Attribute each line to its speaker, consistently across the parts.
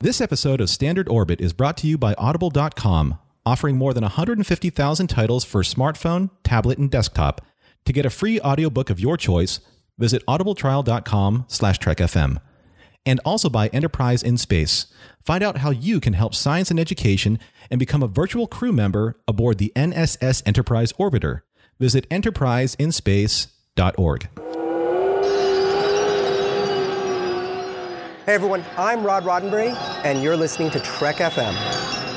Speaker 1: This episode of Standard Orbit is brought to you by Audible.com, offering more than 150,000 titles for smartphone, tablet, and desktop. To get a free audiobook of your choice, visit audibletrial.com slash trekfm. And also by Enterprise in Space. Find out how you can help science and education and become a virtual crew member aboard the NSS Enterprise Orbiter. Visit enterpriseinspace.org.
Speaker 2: Hey everyone, I'm Rod Roddenberry, and you're listening to Trek FM.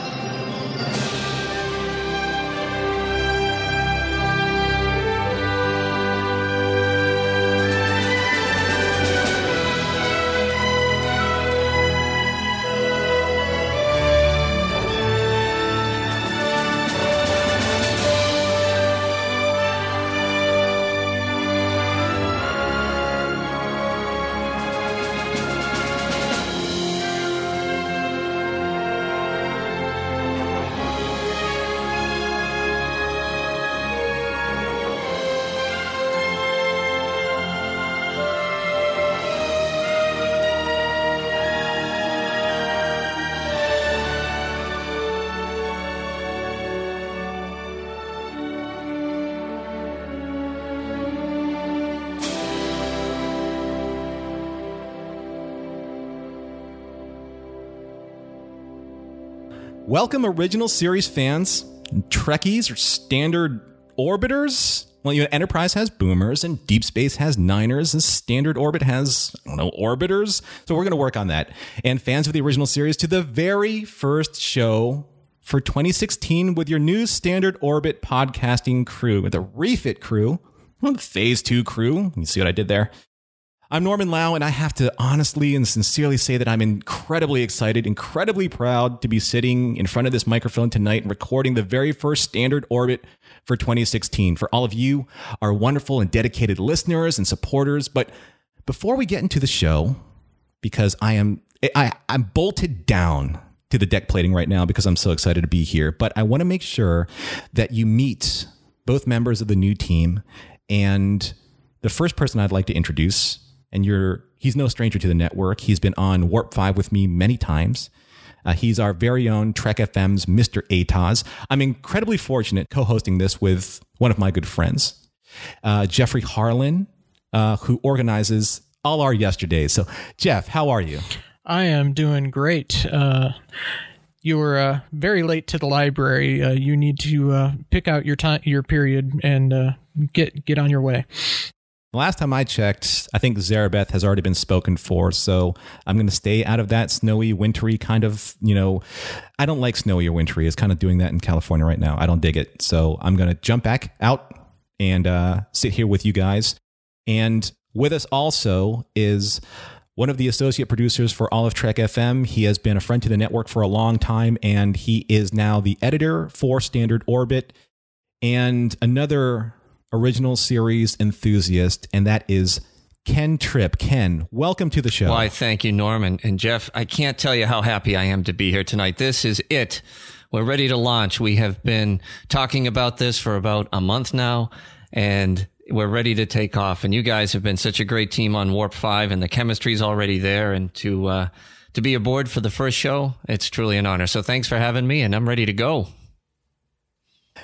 Speaker 1: Welcome, original series fans, Trekkies or standard orbiters. Well, you know, Enterprise has boomers, and Deep Space has niners, and Standard Orbit has, I don't know, orbiters. So we're going to work on that. And fans of the original series, to the very first show for 2016 with your new Standard Orbit podcasting crew, with the Refit crew, the Phase 2 crew. You see what I did there? I'm Norman Lao, and I have to honestly and sincerely say that I'm incredibly excited, incredibly proud to be sitting in front of this microphone tonight and recording the very first Standard Orbit for 2016 for all of you, our wonderful and dedicated listeners and supporters. But before we get into the show, because I am I, I'm bolted down to the deck plating right now because I'm so excited to be here. But I want to make sure that you meet both members of the new team. And the first person I'd like to introduce and you're he's no stranger to the network. He's been on Warp 5 with me many times. Uh, he's our very own Trek FM's Mr. AtoZ. I'm incredibly fortunate co-hosting this with one of my good friends, uh, Jeffrey Harlan, uh, who organizes all our yesterdays. So, Jeff, how are you?
Speaker 3: I am doing great. Uh, you were uh, very late to the library. Uh, you need to pick out your time, your period, and get get on your way.
Speaker 1: Last time I checked, I think Zarabeth has already been spoken for, so I'm going to stay out of that snowy, wintry kind of, you know, I don't like snowy or wintry. It's kind of doing that in California right now. I don't dig it. So I'm going to jump back out and uh, sit here with you guys. And with us also is one of the associate producers for of Trek FM. He has been a friend to the network for a long time, and he is now the editor for Standard Orbit. And another original series enthusiast, and that is Ken Tripp. Ken, welcome to the show.
Speaker 4: Why, thank you, Norman. And Jeff, I can't tell you how happy I am to be here tonight. This is it. We're ready to launch. We have been talking about this for about a month now, and we're ready to take off. And you guys have been such a great team on Warp 5, and the chemistry's already there. And to, uh, to be aboard for the first show, it's truly an honor. So thanks for having me, and I'm ready to go.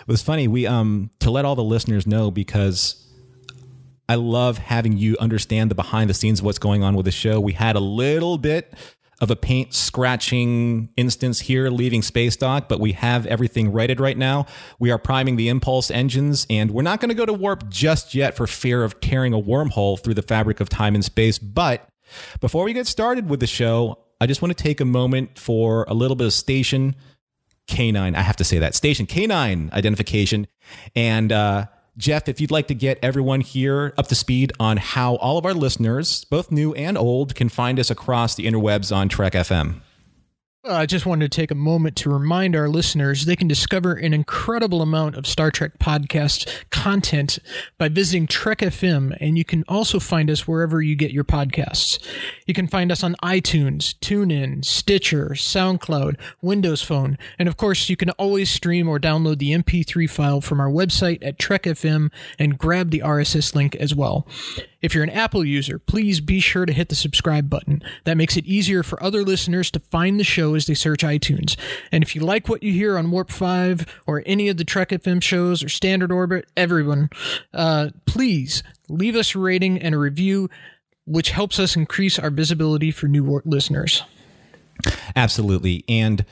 Speaker 1: It was funny. We um to let all the listeners know because I love having you understand the behind the scenes of what's going on with the show. We had a little bit of a paint scratching instance here leaving space dock, but we have everything righted right now. We are priming the impulse engines, and we're not going to go to warp just yet for fear of tearing a wormhole through the fabric of time and space. But before we get started with the show, I just want to take a moment for a little bit of station canine. I have to say that station canine identification. And uh, Jeff, if you'd like to get everyone here up to speed on how all of our listeners, both new and old, can find us across the interwebs on Trek FM.
Speaker 3: Uh, I just wanted to take a moment to remind our listeners they can discover an incredible amount of Star Trek podcast content by visiting Trek FM, and you can also find us wherever you get your podcasts. You can find us on iTunes, TuneIn, Stitcher, SoundCloud, Windows Phone, and of course, you can always stream or download the MP3 file from our website at Trek FM and grab the RSS link as well. If you're an Apple user, please be sure to hit the subscribe button. That makes it easier for other listeners to find the show as they search iTunes. And if you like what you hear on Warp 5 or any of the Trek FM shows or Standard Orbit, everyone, uh, please leave us a rating and a review, which helps us increase our visibility for new listeners.
Speaker 1: Absolutely. And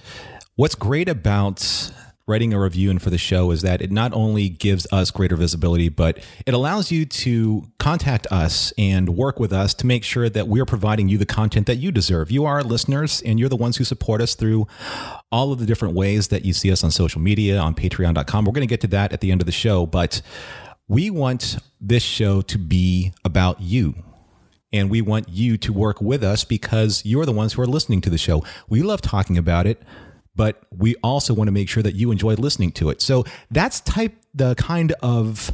Speaker 1: what's great about writing a review and for the show is that it not only gives us greater visibility, but it allows you to contact us and work with us to make sure that we're providing you the content that you deserve. You are our listeners, and you're the ones who support us through all of the different ways that you see us on social media, on patreon.com. We're going to get to that at the end of the show, but we want this show to be about you. And we want you to work with us because you're the ones who are listening to the show. We love talking about it but we also want to make sure that you enjoy listening to it. So that's type the kind of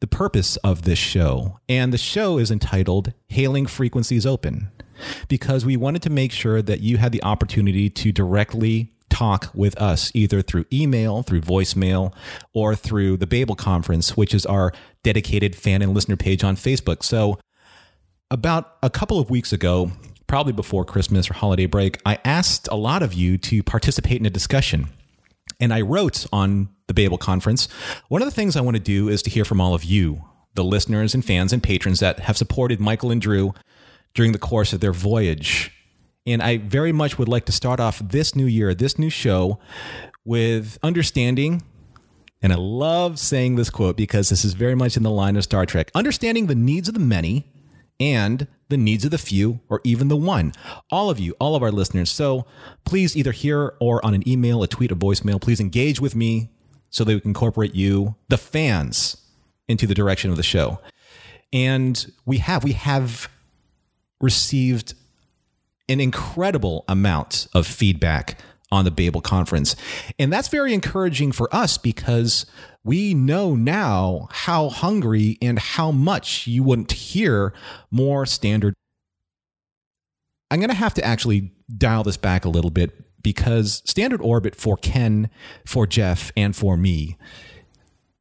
Speaker 1: the purpose of this show. And the show is entitled Hailing Frequencies Open because we wanted to make sure that you had the opportunity to directly talk with us either through email, through voicemail, or through the Babel Conference, which is our dedicated fan and listener page on Facebook. So about a couple of weeks ago, probably before Christmas or holiday break, I asked a lot of you to participate in a discussion. And I wrote on the Babel conference, one of the things I want to do is to hear from all of you, the listeners and fans and patrons that have supported Michael and Drew during the course of their voyage. And I very much would like to start off this new year, this new show, with understanding. And I love saying this quote because this is very much in the line of Star Trek understanding the needs of the many and the needs of the few or even the one. All of you, all of our listeners. So please, either here or on an email, a tweet, a voicemail, please engage with me so that we can incorporate you, the fans, into the direction of the show. And we have, we have received an incredible amount of feedback on the Babel conference. And that's very encouraging for us because we know now how hungry and how much you wouldn't hear more standard. I'm going to have to actually dial this back a little bit because standard orbit for Ken, for Jeff, and for me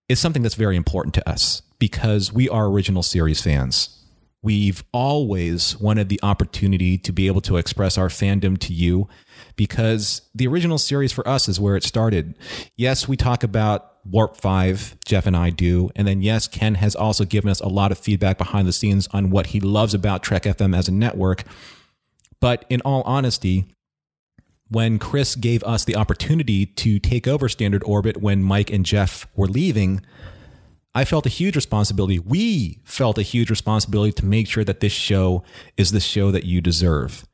Speaker 1: is something that's very important to us because we are original series fans. We've always wanted the opportunity to be able to express our fandom to you because the original series for us is where it started. Yes, we talk about Warp 5, Jeff and I do. And then, yes, Ken has also given us a lot of feedback behind the scenes on what he loves about Trek FM as a network. But in all honesty, when Chris gave us the opportunity to take over Standard Orbit when Mike and Jeff were leaving, I felt a huge responsibility. We felt a huge responsibility to make sure that this show is the show that you deserve.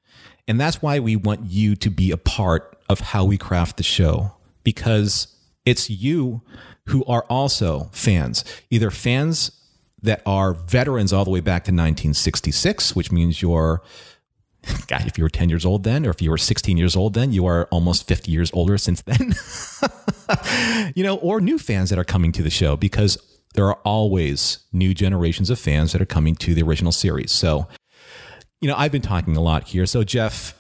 Speaker 1: And that's why we want you to be a part of how we craft the show because it's you who are also fans, either fans that are veterans all the way back to 1966, which means you're, God, if you were 10 years old then, or if you were 16 years old then, you are almost 50 years older since then. you know, or new fans that are coming to the show because there are always new generations of fans that are coming to the original series. So you know, I've been talking a lot here. So, Jeff,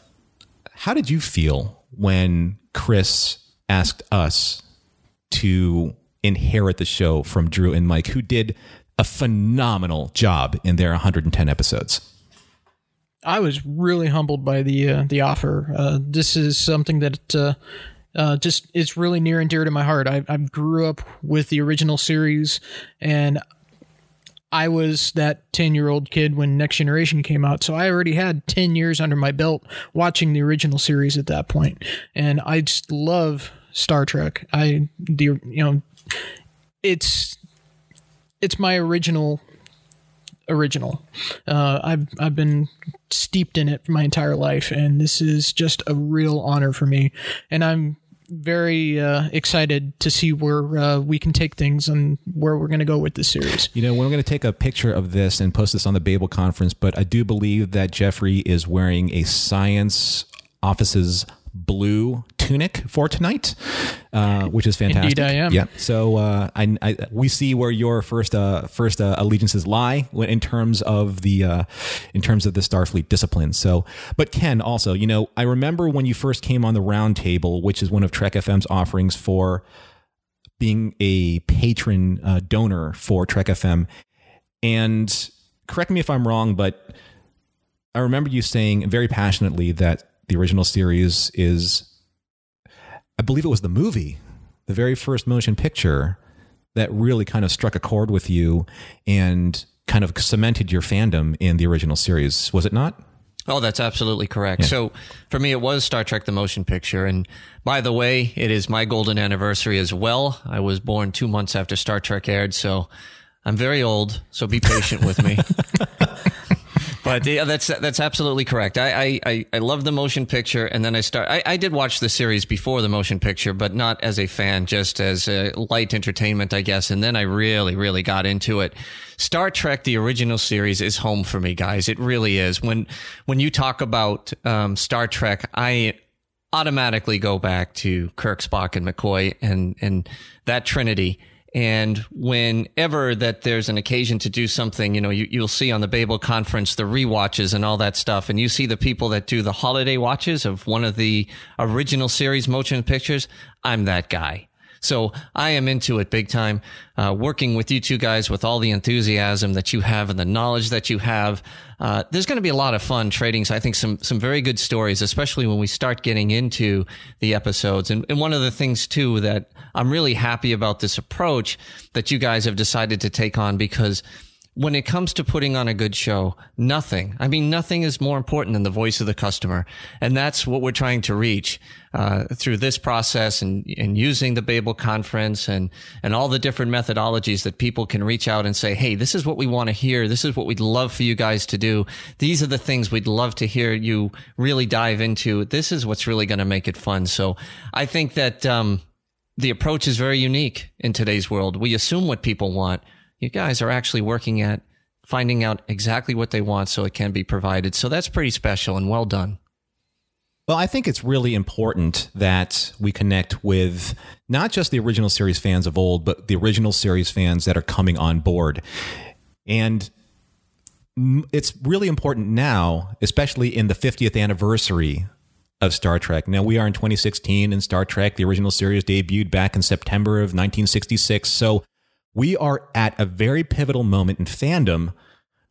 Speaker 1: how did you feel when Chris asked us to inherit the show from Drew and Mike, who did a phenomenal job in their 110 episodes?
Speaker 3: I was really humbled by the uh, the offer. Uh, this is something that uh, uh, just it's really near and dear to my heart. I, I grew up with the original series, and I was that 10 year old kid when Next Generation came out. So I already had 10 years under my belt watching the original series at that point. And I just love Star Trek. I, the, you know, it's, it's my original original. Uh, I've I've been steeped in it for my entire life, and this is just a real honor for me. And I'm very uh, excited to see where uh, we can take things and where we're going to go with this series.
Speaker 1: You know, we're going to take a picture of this and post this on the Babel conference, but I do believe that Jeffrey is wearing a science office's blue tunic for tonight, uh, which is fantastic.
Speaker 3: Indeed, I am.
Speaker 1: Yeah. So uh, I, I, we see where your first uh, first uh, allegiances lie in terms of the uh, in terms of the Starfleet discipline. So, but Ken also, you know, I remember when you first came on the roundtable, which is one of Trek FM's offerings for being a patron uh, donor for Trek FM, and correct me if I'm wrong, but I remember you saying very passionately that the original series is, I believe it was the movie, the very first motion picture that really kind of struck a chord with you and kind of cemented your fandom in the original series, was it not?
Speaker 4: Oh, that's absolutely correct. Yeah. So for me, it was Star Trek the Motion Picture. And by the way, it is my golden anniversary as well. I was born two months after Star Trek aired. So I'm very old. So be patient with me. but yeah, that's that's absolutely correct. I, I I love the motion picture, and then I start. I, I did watch the series before the motion picture, but not as a fan, just as a light entertainment, I guess. And then I really, really got into it. Star Trek, the original series, is home for me, guys. It really is. When when you talk about um, Star Trek, I automatically go back to Kirk, Spock, and McCoy, and and that trinity and whenever that there's an occasion to do something, you know, you, you'll see on the Babel conference the re-watches and all that stuff. And you see the people that do the holiday watches of one of the original series motion pictures. I'm that guy. So I am into it big time. Uh, working with you two guys with all the enthusiasm that you have and the knowledge that you have. Uh, there's going to be a lot of fun trading. So I think some some very good stories, especially when we start getting into the episodes. And, and one of the things too that I'm really happy about this approach that you guys have decided to take on because when it comes to putting on a good show, nothing, I mean, nothing is more important than the voice of the customer. And that's what we're trying to reach, uh, through this process and, and using the Babel conference and, and all the different methodologies that people can reach out and say, Hey, this is what we want to hear. This is what we'd love for you guys to do. These are the things we'd love to hear you really dive into. This is what's really going to make it fun. So I think that, um, the approach is very unique in today's world. We assume what people want you guys are actually working at finding out exactly what they want so it can be provided. So that's pretty special and well done.
Speaker 1: Well, I think it's really important that we connect with not just the original series fans of old, but the original series fans that are coming on board. And it's really important now, especially in the 50th anniversary of Star Trek. Now, we are in 2016, and Star Trek, the original series, debuted back in September of 1966. So we are at a very pivotal moment in fandom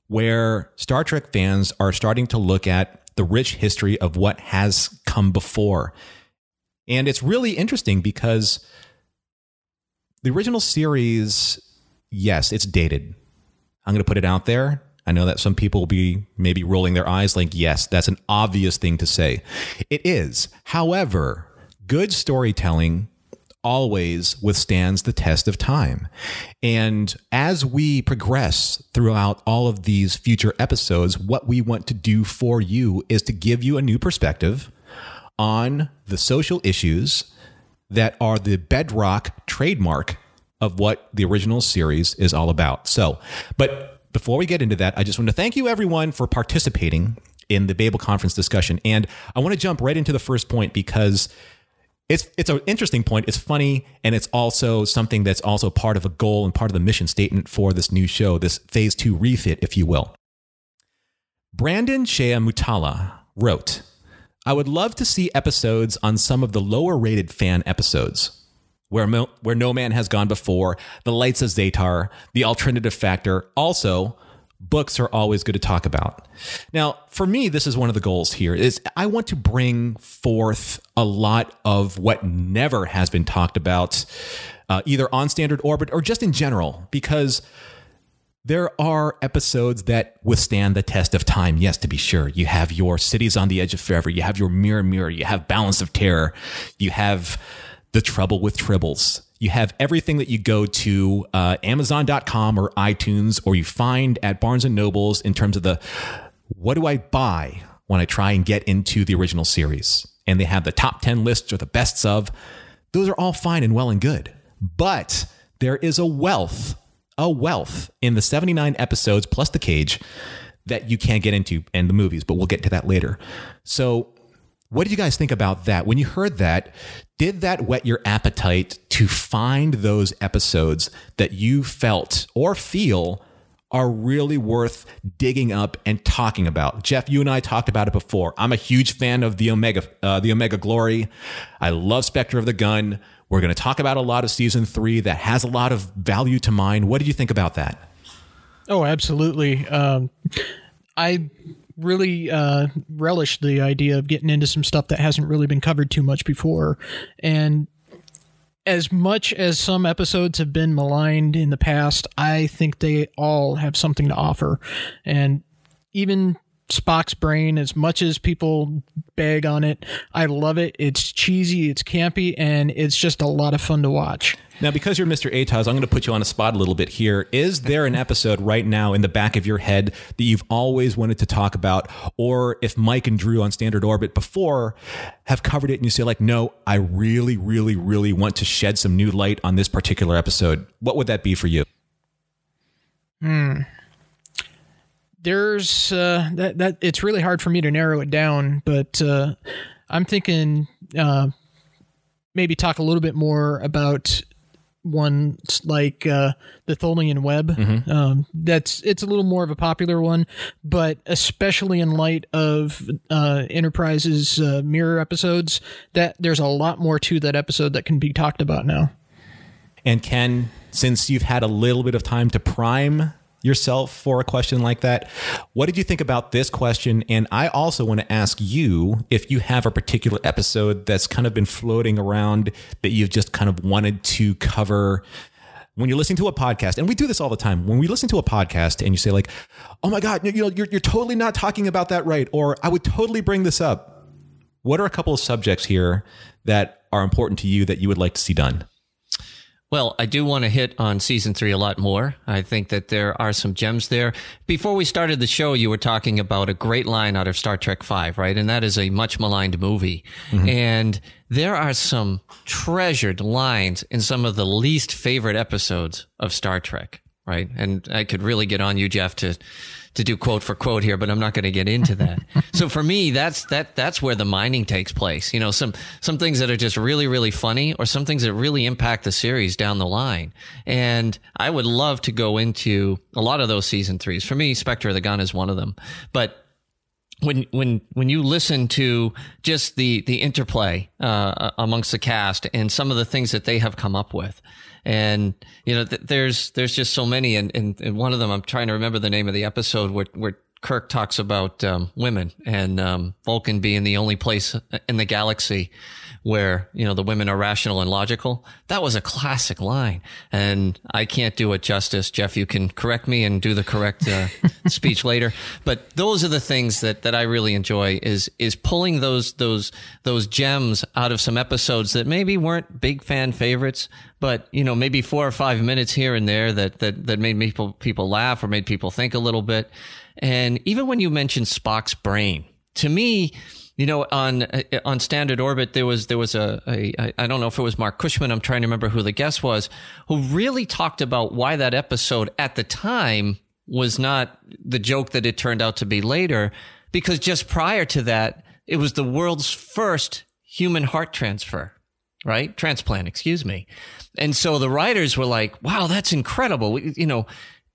Speaker 1: where Star Trek fans are starting to look at the rich history of what has come before. And it's really interesting because the original series, yes, it's dated. I'm going to put it out there. I know that some people will be maybe rolling their eyes like, yes, that's an obvious thing to say. It is. However, good storytelling always withstands the test of time. And as we progress throughout all of these future episodes, what we want to do for you is to give you a new perspective on the social issues that are the bedrock trademark of what the original series is all about. So, but before we get into that, I just want to thank you everyone for participating in the Babel conference discussion. And I want to jump right into the first point because it's it's an interesting point. It's funny, and it's also something that's also part of a goal and part of the mission statement for this new show, this phase two refit, if you will. Brandon Shea Mutala wrote, I would love to see episodes on some of the lower rated fan episodes. Where, where no man has gone before, the lights of Zetar, the alternative factor, also books are always good to talk about. Now, for me, this is one of the goals here is I want to bring forth a lot of what never has been talked about, uh, either on standard orbit or just in general, because there are episodes that withstand the test of time. Yes, to be sure. You have your cities on the edge of forever. You have your mirror mirror. You have balance of terror. You have the trouble with tribbles. You have everything that you go to uh, Amazon.com or iTunes or you find at Barnes and Nobles in terms of the what do I buy when I try and get into the original series? And they have the top 10 lists or the bests of. Those are all fine and well and good. But there is a wealth, a wealth in the 79 episodes plus the cage that you can't get into and the movies, but we'll get to that later. So what did you guys think about that? When you heard that, did that whet your appetite to find those episodes that you felt or feel are really worth digging up and talking about. Jeff, you and I talked about it before. I'm a huge fan of the Omega, uh, the Omega Glory. I love Spectre of the Gun. We're going to talk about a lot of season three that has a lot of value to mine. What did you think about that?
Speaker 3: Oh, absolutely. Um, I really uh, relish the idea of getting into some stuff that hasn't really been covered too much before. And as much as some episodes have been maligned in the past, I think they all have something to offer. And even Spock's brain, as much as people bag on it, I love it. It's cheesy, it's campy, and it's just a lot of fun to watch.
Speaker 1: Now, because you're Mr. AtoZ, I'm going to put you on a spot a little bit here. Is there an episode right now in the back of your head that you've always wanted to talk about? Or if Mike and Drew on Standard Orbit before have covered it and you say, like, no, I really, really, really want to shed some new light on this particular episode, what would that be for you? Hmm.
Speaker 3: There's uh, that that it's really hard for me to narrow it down, but uh, I'm thinking uh, maybe talk a little bit more about one like uh, the Tholian Web. Um, that's it's a little more of a popular one, but especially in light of uh, Enterprise's uh, mirror episodes, that there's a lot more to that episode that can be talked about now.
Speaker 1: And Ken, since you've had a little bit of time to prime yourself for a question like that, what did you think about this question? And I also want to ask you if you have a particular episode that's kind of been floating around that you've just kind of wanted to cover when you're listening to a podcast, and we do this all the time. When we listen to a podcast and you say like, "Oh my god, you know, you're you're totally not talking about that right," or "I would totally bring this up." What are a couple of subjects here that are important to you that you would like to see done?
Speaker 4: Well, I do want to hit on season three a lot more. I think that there are some gems there. Before we started the show, you were talking about a great line out of Star Trek Five, right? And that is a much maligned movie. Mm-hmm. And there are some treasured lines in some of the least favorite episodes of Star Trek, right? And I could really get on you, Jeff, to to do quote for quote here, but I'm not going to get into that. so for me, that's that that's where the mining takes place. You know, some some things that are just really really funny, or some things that really impact the series down the line. And I would love to go into a lot of those season threes. For me, Spectre of the Gun is one of them. But when when when you listen to just the the interplay uh, amongst the cast and some of the things that they have come up with, and you know th- there's there's just so many, and, and and one of them I'm trying to remember the name of the episode where where Kirk talks about um, women and um, Vulcan being the only place in the galaxy where you know the women are rational and logical. That was a classic line, and I can't do it justice. Jeff, you can correct me and do the correct uh, speech later. But those are the things that that I really enjoy is is pulling those those those gems out of some episodes that maybe weren't big fan favorites, but you know maybe four or five minutes here and there that that that made people people laugh or made people think a little bit. And even when you mentioned Spock's brain, to me, you know, on uh, on Standard Orbit, there was there was a, a I don't know if it was Marc Cushman. I'm trying to remember who the guest was, who really talked about why that episode at the time was not the joke that it turned out to be later, because just prior to that, it was the world's first human heart transfer, right? Transplant, excuse me. And so the writers were like, "Wow, that's incredible!" You know,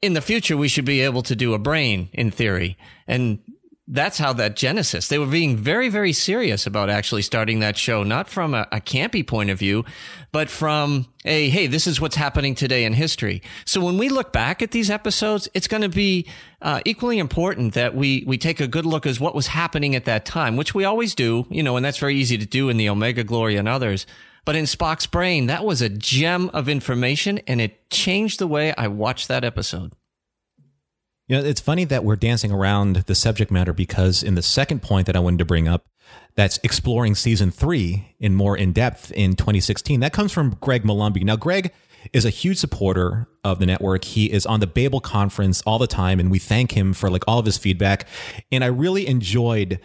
Speaker 4: in the future, we should be able to do a brain in theory. And that's how that genesis. They were being very, very serious about actually starting that show, not from a, a, campy point of view, but from a, hey, this is what's happening today in history. So when we look back at these episodes, it's going to be uh, equally important that we, we take a good look as what was happening at that time, which we always do, you know, and that's very easy to do in the Omega Glory and others. But in Spock's brain, that was a gem of information and it changed the way I watched that episode.
Speaker 1: You know, it's funny that we're dancing around the subject matter because in the second point that I wanted to bring up, that's exploring season three in more in depth in 2016. That comes from Greg Malumbi. Now, Greg is a huge supporter of the network. He is on the Babel conference all the time, and we thank him for like all of his feedback. And I really enjoyed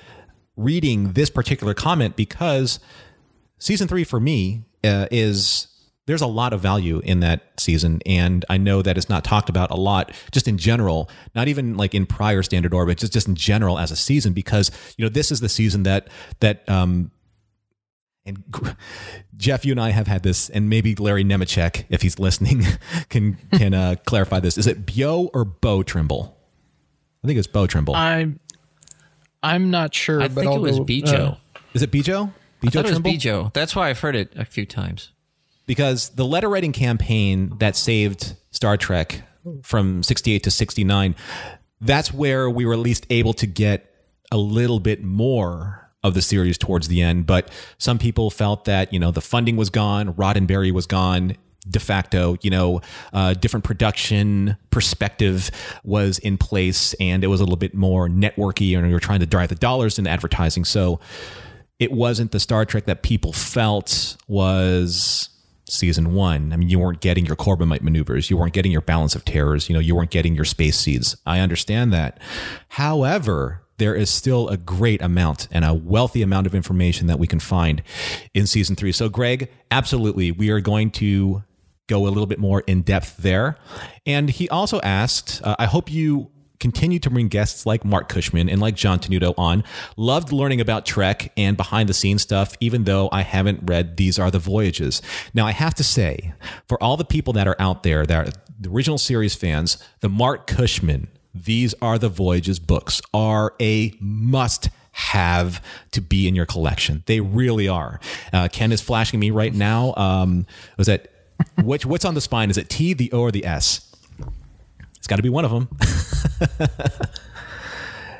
Speaker 1: reading this particular comment because season three for me uh, is there's a lot of value in that season and i know that it's not talked about a lot just in general not even like in prior standard orbit just just in general as a season because you know this is the season that that um and Jeff, you and I have had this, and maybe Larry Nemecek, if he's listening, can can uh, clarify this. Is it Bio or Bo Trimble? I think it's Bo Trimble.
Speaker 3: I'm I'm not sure.
Speaker 4: I
Speaker 3: but
Speaker 4: think
Speaker 3: I'll
Speaker 4: it was
Speaker 3: go,
Speaker 4: Bjo.
Speaker 3: uh,
Speaker 1: is it Bjo?
Speaker 4: I
Speaker 1: Bjo
Speaker 4: thought it was
Speaker 1: Trimble?
Speaker 4: Bjo. That's why I've heard it a few times.
Speaker 1: Because the letter writing campaign that saved Star Trek from 68 to 69, that's where we were at least able to get a little bit more of the series towards the end. But some people felt that, you know, the funding was gone, Roddenberry was gone. De facto, you know, uh, different production perspective was in place, and it was a little bit more networky, and we were trying to drive the dollars in advertising. So it wasn't the Star Trek that people felt was season one. I mean, you weren't getting your Corbomite maneuvers. You weren't getting your balance of terrors. You know, you weren't getting your space seeds. I understand that. However, there is still a great amount and a wealthy amount of information that we can find in season three. So, Greg, absolutely, we are going to go a little bit more in depth there. And he also asked, uh, I hope you continue to bring guests like Marc Cushman and like John Tenuto on. Loved learning about Trek and behind the scenes stuff, even though I haven't read These Are the Voyages. Now, I have to say, for all the people that are out there that are the original series fans, the Marc Cushman, These Are the Voyages books are a must have to be in your collection. They really are. Uh, Ken is flashing me right now. Um, was that which? What's on the spine? Is it T, the O, or the S? It's got to be one of them.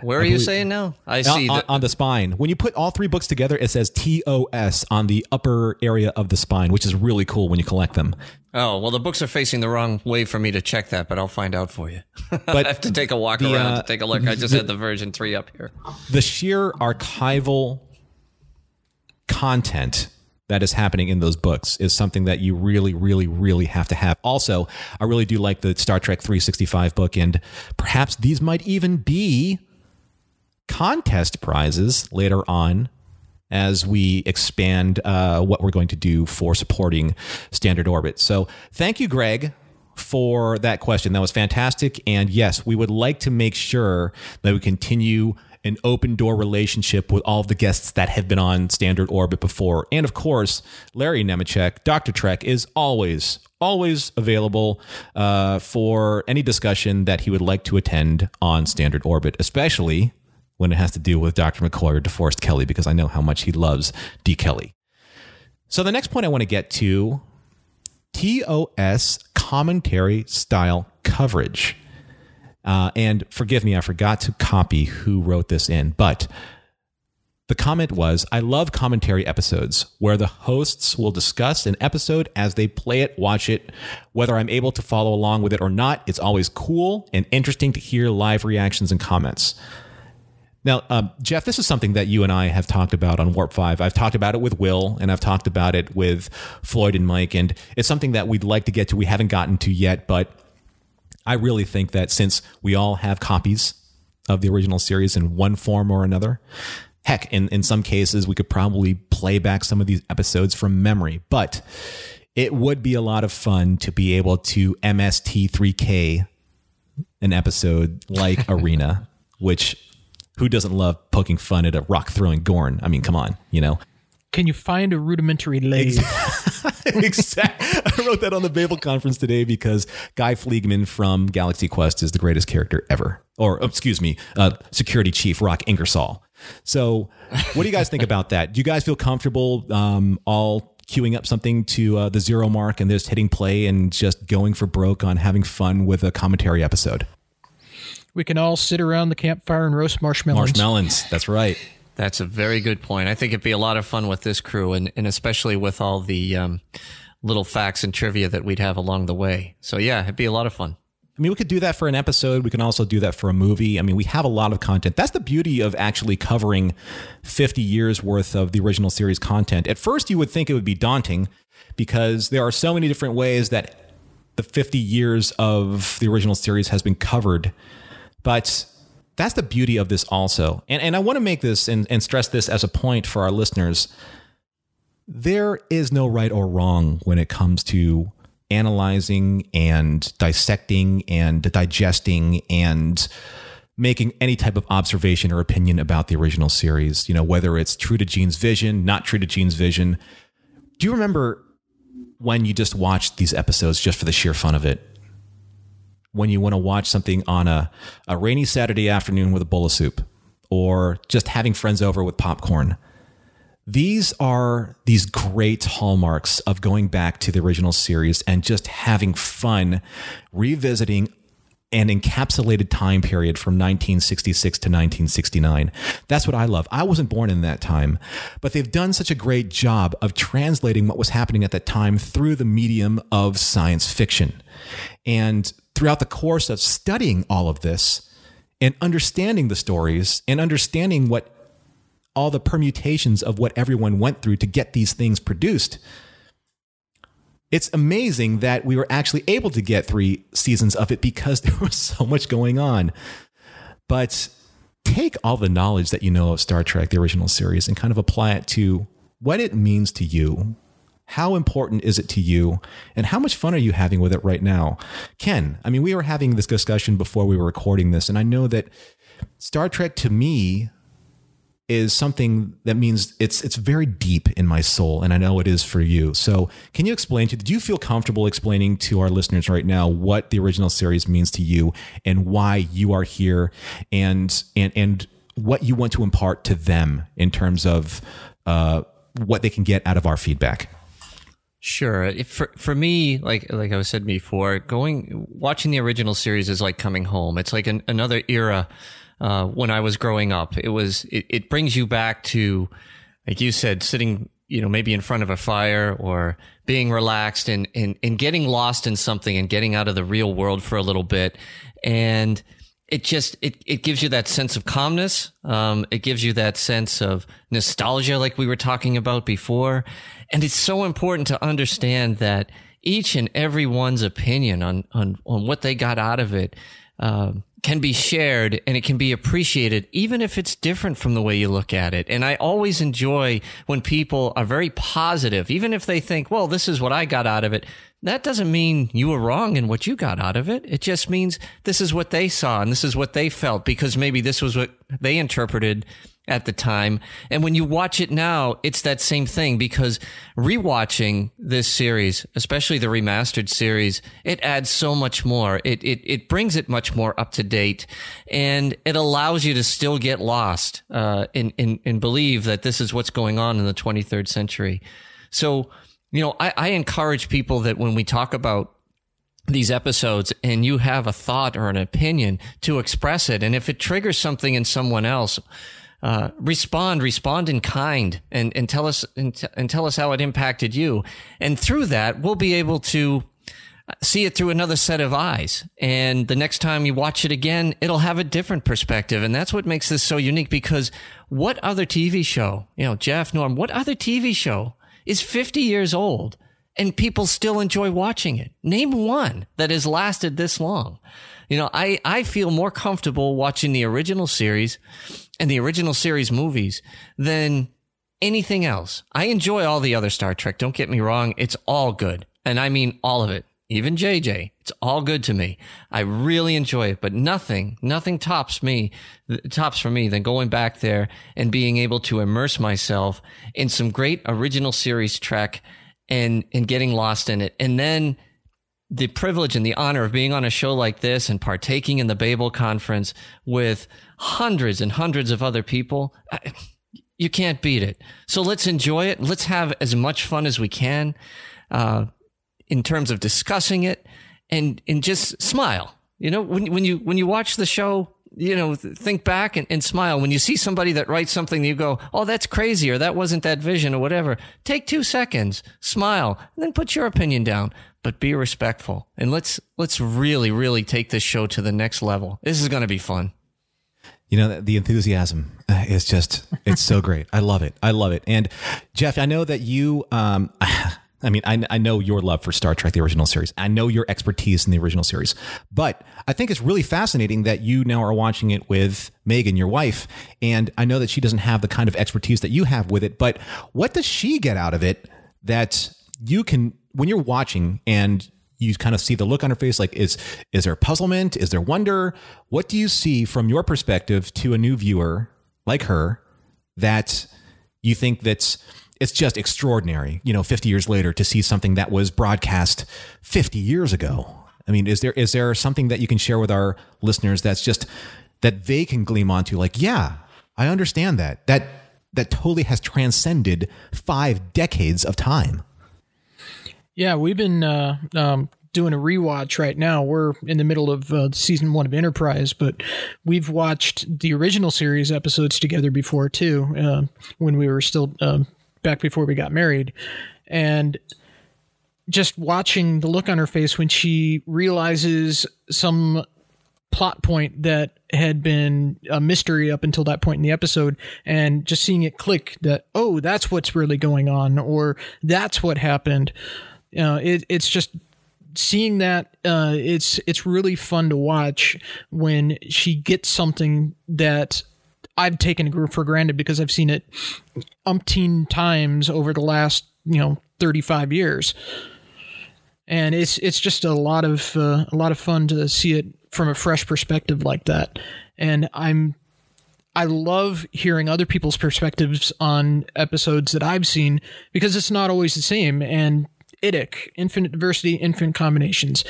Speaker 4: Where are you saying now? I see.
Speaker 1: on,
Speaker 4: the,
Speaker 1: on the spine. When you put all three books together, it says TOS on the upper area of the spine, which is really cool when you collect them.
Speaker 4: oh, well, the books are facing the wrong way for me to check that, but I'll find out for you.
Speaker 1: But
Speaker 4: I have to take a walk
Speaker 1: the,
Speaker 4: around
Speaker 1: uh,
Speaker 4: to take a look. I just had the version three up here.
Speaker 1: The sheer archival content that is happening in those books is something that you really, really, really have to have. Also, I really do like the Star Trek 365 book, and perhaps these might even be contest prizes later on as we expand uh, what we're going to do for supporting standard orbit. So, thank you, Greg, for that question. That was fantastic. And yes, we would like to make sure that we continue an open door relationship with all of the guests that have been on standard orbit before. And of course, Larry Nemecek, Dr. Trek, is always, always available uh, for any discussion that he would like to attend on standard orbit, especially when it has to do with Dr. McCoy or DeForest Kelley, because I know how much he loves D. Kelley. So the next point I want to get to TOS commentary style coverage. Uh, and forgive me, I forgot to copy who wrote this in, but the comment was I love commentary episodes where the hosts will discuss an episode as they play it, watch it. Whether I'm able to follow along with it or not, it's always cool and interesting to hear live reactions and comments. Now, um, Jeff, this is something that you and I have talked about on Warp 5. I've talked about it with Will, and I've talked about it with Floyd and Mike, and it's something that we'd like to get to. We haven't gotten to yet, but I really think that since we all have copies of the original series in one form or another, heck, in, in some cases, we could probably play back some of these episodes from memory, but it would be a lot of fun to be able to MST3K an episode like Arena, which who doesn't love poking fun at a rock throwing Gorn? I mean, come on, you know.
Speaker 3: Can you find a rudimentary lathe?
Speaker 1: exactly. I wrote that on the Babel conference today because Guy Fleegman from Galaxy Quest is the greatest character ever. Or, oh, excuse me, uh, security chief Roc Ingersol. So, what do you guys think about that? Do you guys feel comfortable um, all queuing up something to uh, the zero mark and just hitting play and just going for broke on having fun with a commentary episode?
Speaker 3: We can all sit around the campfire and roast marshmallows.
Speaker 1: Marshmelons. That's right.
Speaker 4: That's a very good point. I think it'd be a lot of fun with this crew, and, and especially with all the um, little facts and trivia that we'd have along the way. So yeah, it'd be a lot of fun.
Speaker 1: I mean, we could do that for an episode. We can also do that for a movie. I mean, we have a lot of content. That's the beauty of actually covering 50 years worth of the original series content. At first, you would think it would be daunting because there are so many different ways that the 50 years of the original series has been covered. But that's the beauty of this also. And, and I want to make this and, and stress this as a point for our listeners. There is no right or wrong when it comes to analyzing and dissecting and digesting and making any type of observation or opinion about the original series, you know, whether it's true to Gene's vision, not true to Gene's vision. Do you remember when you just watched these episodes just for the sheer fun of it? When you want to watch something on a, a rainy Saturday afternoon with a bowl of soup or just having friends over with popcorn. these are these great hallmarks of going back to the original series and just having fun revisiting an encapsulated time period from 1966 to 1969. That's what I love. I wasn't born in that time, but they've done such a great job of translating what was happening at that time through the medium of science fiction. And throughout the course of studying all of this and understanding the stories and understanding what all the permutations of what everyone went through to get these things produced, it's amazing that we were actually able to get three seasons of it because there was so much going on. But take all the knowledge that you know of Star Trek, the original series, and kind of apply it to what it means to you. How important is it to you? And how much fun are you having with it right now? Ken, I mean, we were having this discussion before we were recording this, and I know that Star Trek to me is something that means it's it's very deep in my soul and I know it is for you. So, can you explain to do you feel comfortable explaining to our listeners right now what the original series means to you and why you are here and and and what you want to impart to them in terms of uh, what they can get out of our feedback?
Speaker 4: Sure. For for me, like like I said before, going watching the original series is like coming home. It's like an, another era uh, when I was growing up. It was it, it brings you back to, like you said, sitting you know maybe in front of a fire or being relaxed and and and getting lost in something and getting out of the real world for a little bit. And it just it, it gives you that sense of calmness. Um, it gives you that sense of nostalgia like we were talking about before. And it's so important to understand that each and every one's opinion on on on what they got out of it um, can be shared and it can be appreciated, even if it's different from the way you look at it. And I always enjoy when people are very positive, even if they think, well, this is what I got out of it. That doesn't mean you were wrong in what you got out of it. It just means this is what they saw and this is what they felt because maybe this was what they interpreted at the time. And when you watch it now, it's that same thing because rewatching this series, especially the remastered series, it adds so much more. It, it, it brings it much more up to date and it allows you to still get lost, uh, and, and, and believe that this is what's going on in the 23rd century. So, you know, I, I encourage people that when we talk about these episodes and you have a thought or an opinion to express it. And if it triggers something in someone else, uh, respond, respond in kind, and and tell us and, t- and tell us how it impacted you. And through that, we'll be able to see it through another set of eyes. And the next time you watch it again, it'll have a different perspective. And that's what makes this so unique because what other TV show, you know, Jeff, Norm, what other TV show is 50 years old and people still enjoy watching it? Name one that has lasted this long. You know, I, I feel more comfortable watching the original series and the original series movies than anything else. I enjoy all the other Star Trek. Don't get me wrong. It's all good. And I mean all of it. Even JJ. It's all good to me. I really enjoy it, but nothing, nothing tops me, tops for me than going back there and being able to immerse myself in some great original series Trek and, and getting lost in it. And then the privilege and the honor of being on a show like this and partaking in the Babel conference with hundreds and hundreds of other people, you can't beat it. So let's enjoy it. Let's have as much fun as we can uh, in terms of discussing it, and and just smile. You know, when when you when you watch the show, you know, think back and, and, smile. When you see somebody that writes something, you go, "Oh, that's crazy," or "That wasn't that vision," or whatever. Take two seconds, smile, and then put your opinion down. But be respectful, and let's let's really, really take this show to the next level. This is going to be fun
Speaker 1: you know the enthusiasm uh, is just it's so great i love it i love it and jeff i know that you um I mean, I, I know your love for Star Trek, the original series. I know your expertise in the original series. But I think it's really fascinating that you now are watching it with Megan, your wife. And I know that she doesn't have the kind of expertise that you have with it. But what does she get out of it that you can, when you're watching and you kind of see the look on her face like is is there puzzlement? Is there wonder? What do you see from your perspective to a new viewer like her that you think that's it's just extraordinary you know 50 years later to see something that was broadcast 50 years ago? I mean is there is there something that you can share with our listeners that's just that they can gleam onto like yeah i understand that that that totally has transcended five decades of time.
Speaker 3: Yeah, we've been uh, um, doing a rewatch right now. We're in the middle of uh, season one of Enterprise, but we've watched the original series episodes together before too, uh, when we were still um, back before we got married, and just watching the look on her face when she realizes some plot point that had been a mystery up until that point in the episode and just seeing it click that oh that's what's really going on or that's what happened uh, it, it's just seeing that uh, it's it's really fun to watch when she gets something that I've taken for granted because I've seen it umpteen times over the last you know 35 years. And it's it's just a lot of uh, a lot of fun to see it from a fresh perspective like that. And i'm i love hearing other people's perspectives on episodes that i've seen because it's not always the same. And IDIC, infinite diversity, infinite combinations.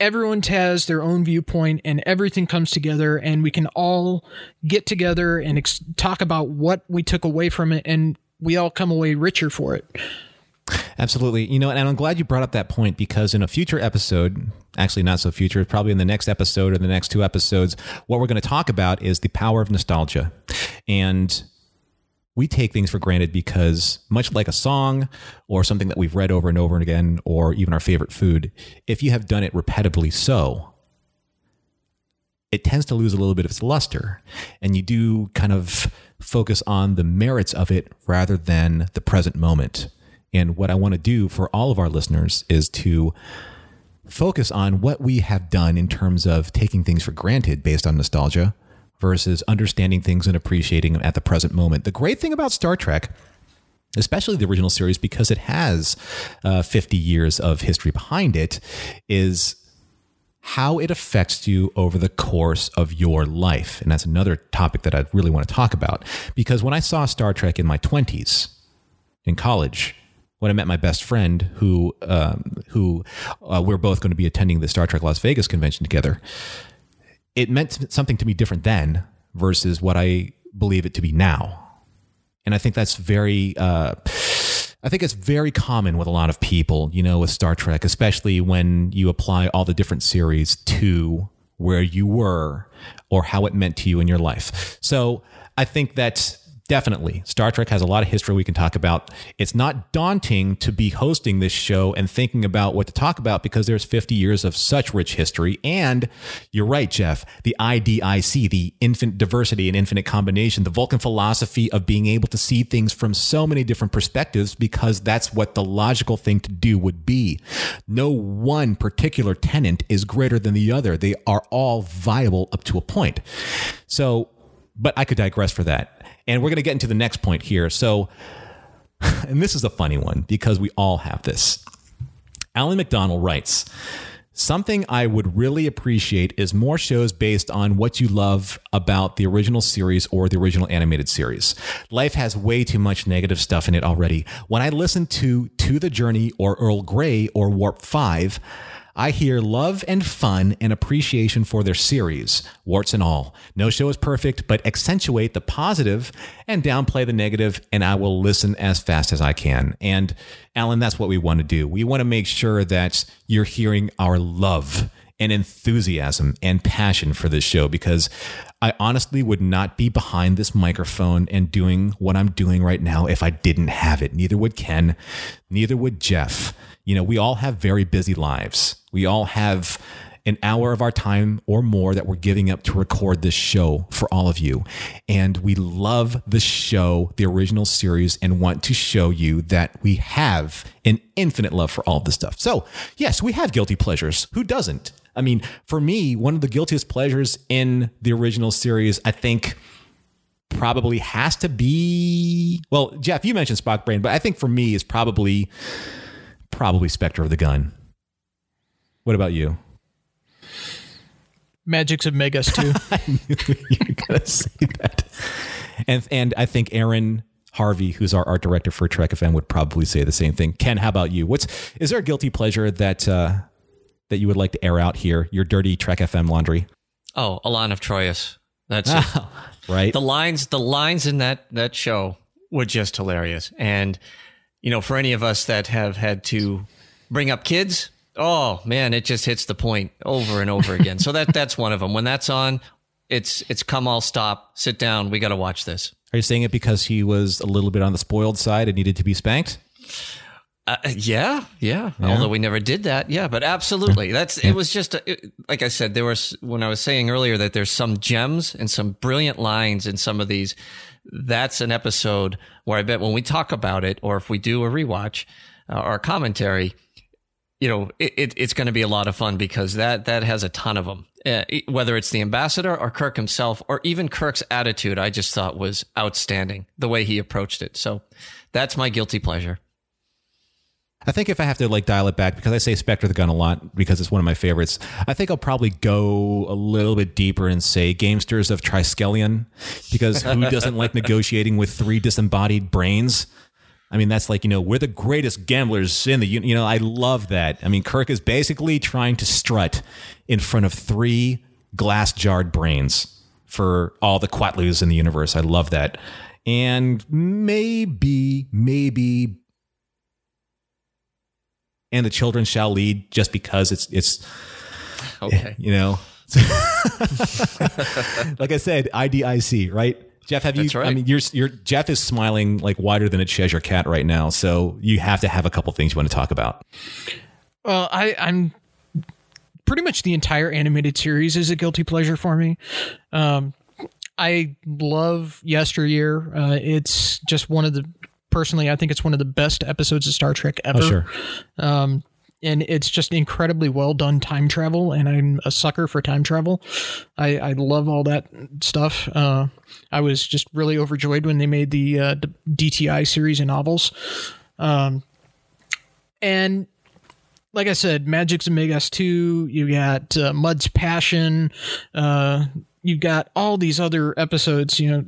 Speaker 3: Everyone has their own viewpoint and everything comes together and we can all get together and ex- talk about what we took away from it and we all come away richer for it.
Speaker 1: Absolutely. You know, and I'm glad you brought up that point because in a future episode, actually not so future, probably in the next episode or the next two episodes, what we're going to talk about is the power of nostalgia. And we take things for granted because much like a song or something that we've read over and over and again or even our favorite food, if you have done it repetitively so, it tends to lose a little bit of its luster and you do kind of focus on the merits of it rather than the present moment. And what I want to do for all of our listeners is to focus on what we have done in terms of taking things for granted based on nostalgia versus understanding things and appreciating them at the present moment. The great thing about Star Trek especially the original series because it has uh, 50 years of history behind it is how it affects you over the course of your life and that's another topic that i really want to talk about because when i saw star trek in my 20s in college when I met my best friend, who um, who uh, we're both going to be attending the Star Trek Las Vegas convention together, it meant something to me different then versus what I believe it to be now. And I think that's very, uh, I think it's very common with a lot of people, you know, with Star Trek, especially when you apply all the different series to where you were or how it meant to you in your life. So I think that Definitely. Star Trek has a lot of history we can talk about. It's not daunting to be hosting this show and thinking about what to talk about because there's 50 years of such rich history. And you're right, Jeff, the IDIC, the infinite diversity and infinite combination, the Vulcan philosophy of being able to see things from so many different perspectives because that's what the logical thing to do would be. No one particular tenant is greater than the other. They are all viable up to a point. So, but I could digress for that. And we're going to get into the next point here. So, and this is a funny one because we all have this. Alan McDonald writes, Something I would really appreciate is more shows based on what you love about the original series or the original animated series. Life has way too much negative stuff in it already. When I listen to To the Journey or Earl Grey or Warp 5, I hear love and fun and appreciation for their series, warts and all. No show is perfect, but accentuate the positive and downplay the negative, and I will listen as fast as I can. And Alan, that's what we want to do. We want to make sure that you're hearing our love and enthusiasm and passion for this show because I honestly would not be behind this microphone and doing what I'm doing right now if I didn't have it. Neither would Ken, neither would Jeff. You know, we all have very busy lives. We all have an hour of our time or more that we're giving up to record this show for all of you. And we love the show, the original series, and want to show you that we have an infinite love for all of this stuff. So, yes, we have guilty pleasures. Who doesn't? I mean, for me, one of the guiltiest pleasures in the original series, I think probably has to be well jeff you mentioned spock brain but i think for me is probably probably Spectre of the Gun. What about you?
Speaker 3: Magicks of Megas-Tu.
Speaker 1: I knew you were gonna say that. And and I think Aaron Harvey, who's our art director for Trek FM, would probably say the same thing. Ken, how about you? What's is there a guilty pleasure that uh, that you would like to air out here? Your dirty Trek FM laundry.
Speaker 4: Oh, Elaan of Troyius. That's
Speaker 1: right?
Speaker 4: The lines, the lines in that that show were just hilarious. And you know, for any of us that have had to bring up kids, oh man, it just hits the point over and over again. so that that's one of them. When that's on, it's it's come all stop, sit down, we got to watch this.
Speaker 1: Are you saying it because he was a little bit on the spoiled side and needed to be spanked?
Speaker 4: Uh, yeah, yeah, Although we never did that. Yeah, but absolutely. That's it was just a, it, like I said there was when I was saying earlier that there's some gems and some brilliant lines in some of these. That's an episode where I bet when we talk about it or if we do a rewatch uh, or a commentary, you know, it, it, it's going to be a lot of fun because that that has a ton of them. Uh, whether it's the ambassador or Kirk himself or even Kirk's attitude, I just thought was outstanding the way he approached it. So that's my guilty pleasure.
Speaker 1: I think if I have to like dial it back because I say Spectre the Gun a lot because it's one of my favorites, I think I'll probably go a little bit deeper and say Gamesters of Triskelion because who doesn't like negotiating with three disembodied brains? I mean, that's like, you know, we're the greatest gamblers in the, you know, I love that. I mean, Kirk is basically trying to strut in front of three glass jarred brains for all the quatloos in the universe. I love that. And maybe, maybe and the children shall lead just because it's it's
Speaker 4: okay
Speaker 1: you know like i said idic right jeff have you
Speaker 4: That's right.
Speaker 1: i mean you're, you're jeff is smiling like wider than a cheshire cat right now so you have to have a couple things you want to talk about
Speaker 3: Well, I, I'm pretty much the entire animated series is a guilty pleasure for me. Um, I love Yesteryear. Uh, it's just one of the personally, I think it's one of the best episodes of Star Trek ever.
Speaker 1: oh sure
Speaker 3: Um, and it's just incredibly well done time travel, and I'm a sucker for time travel. I, I love all that stuff. Uh, I was just really overjoyed when they made the, uh, the DTI series of novels. Um, and like I said, Magicks and Megas-Tu, you got uh, Mudd's Passion, uh, you got all these other episodes, you know,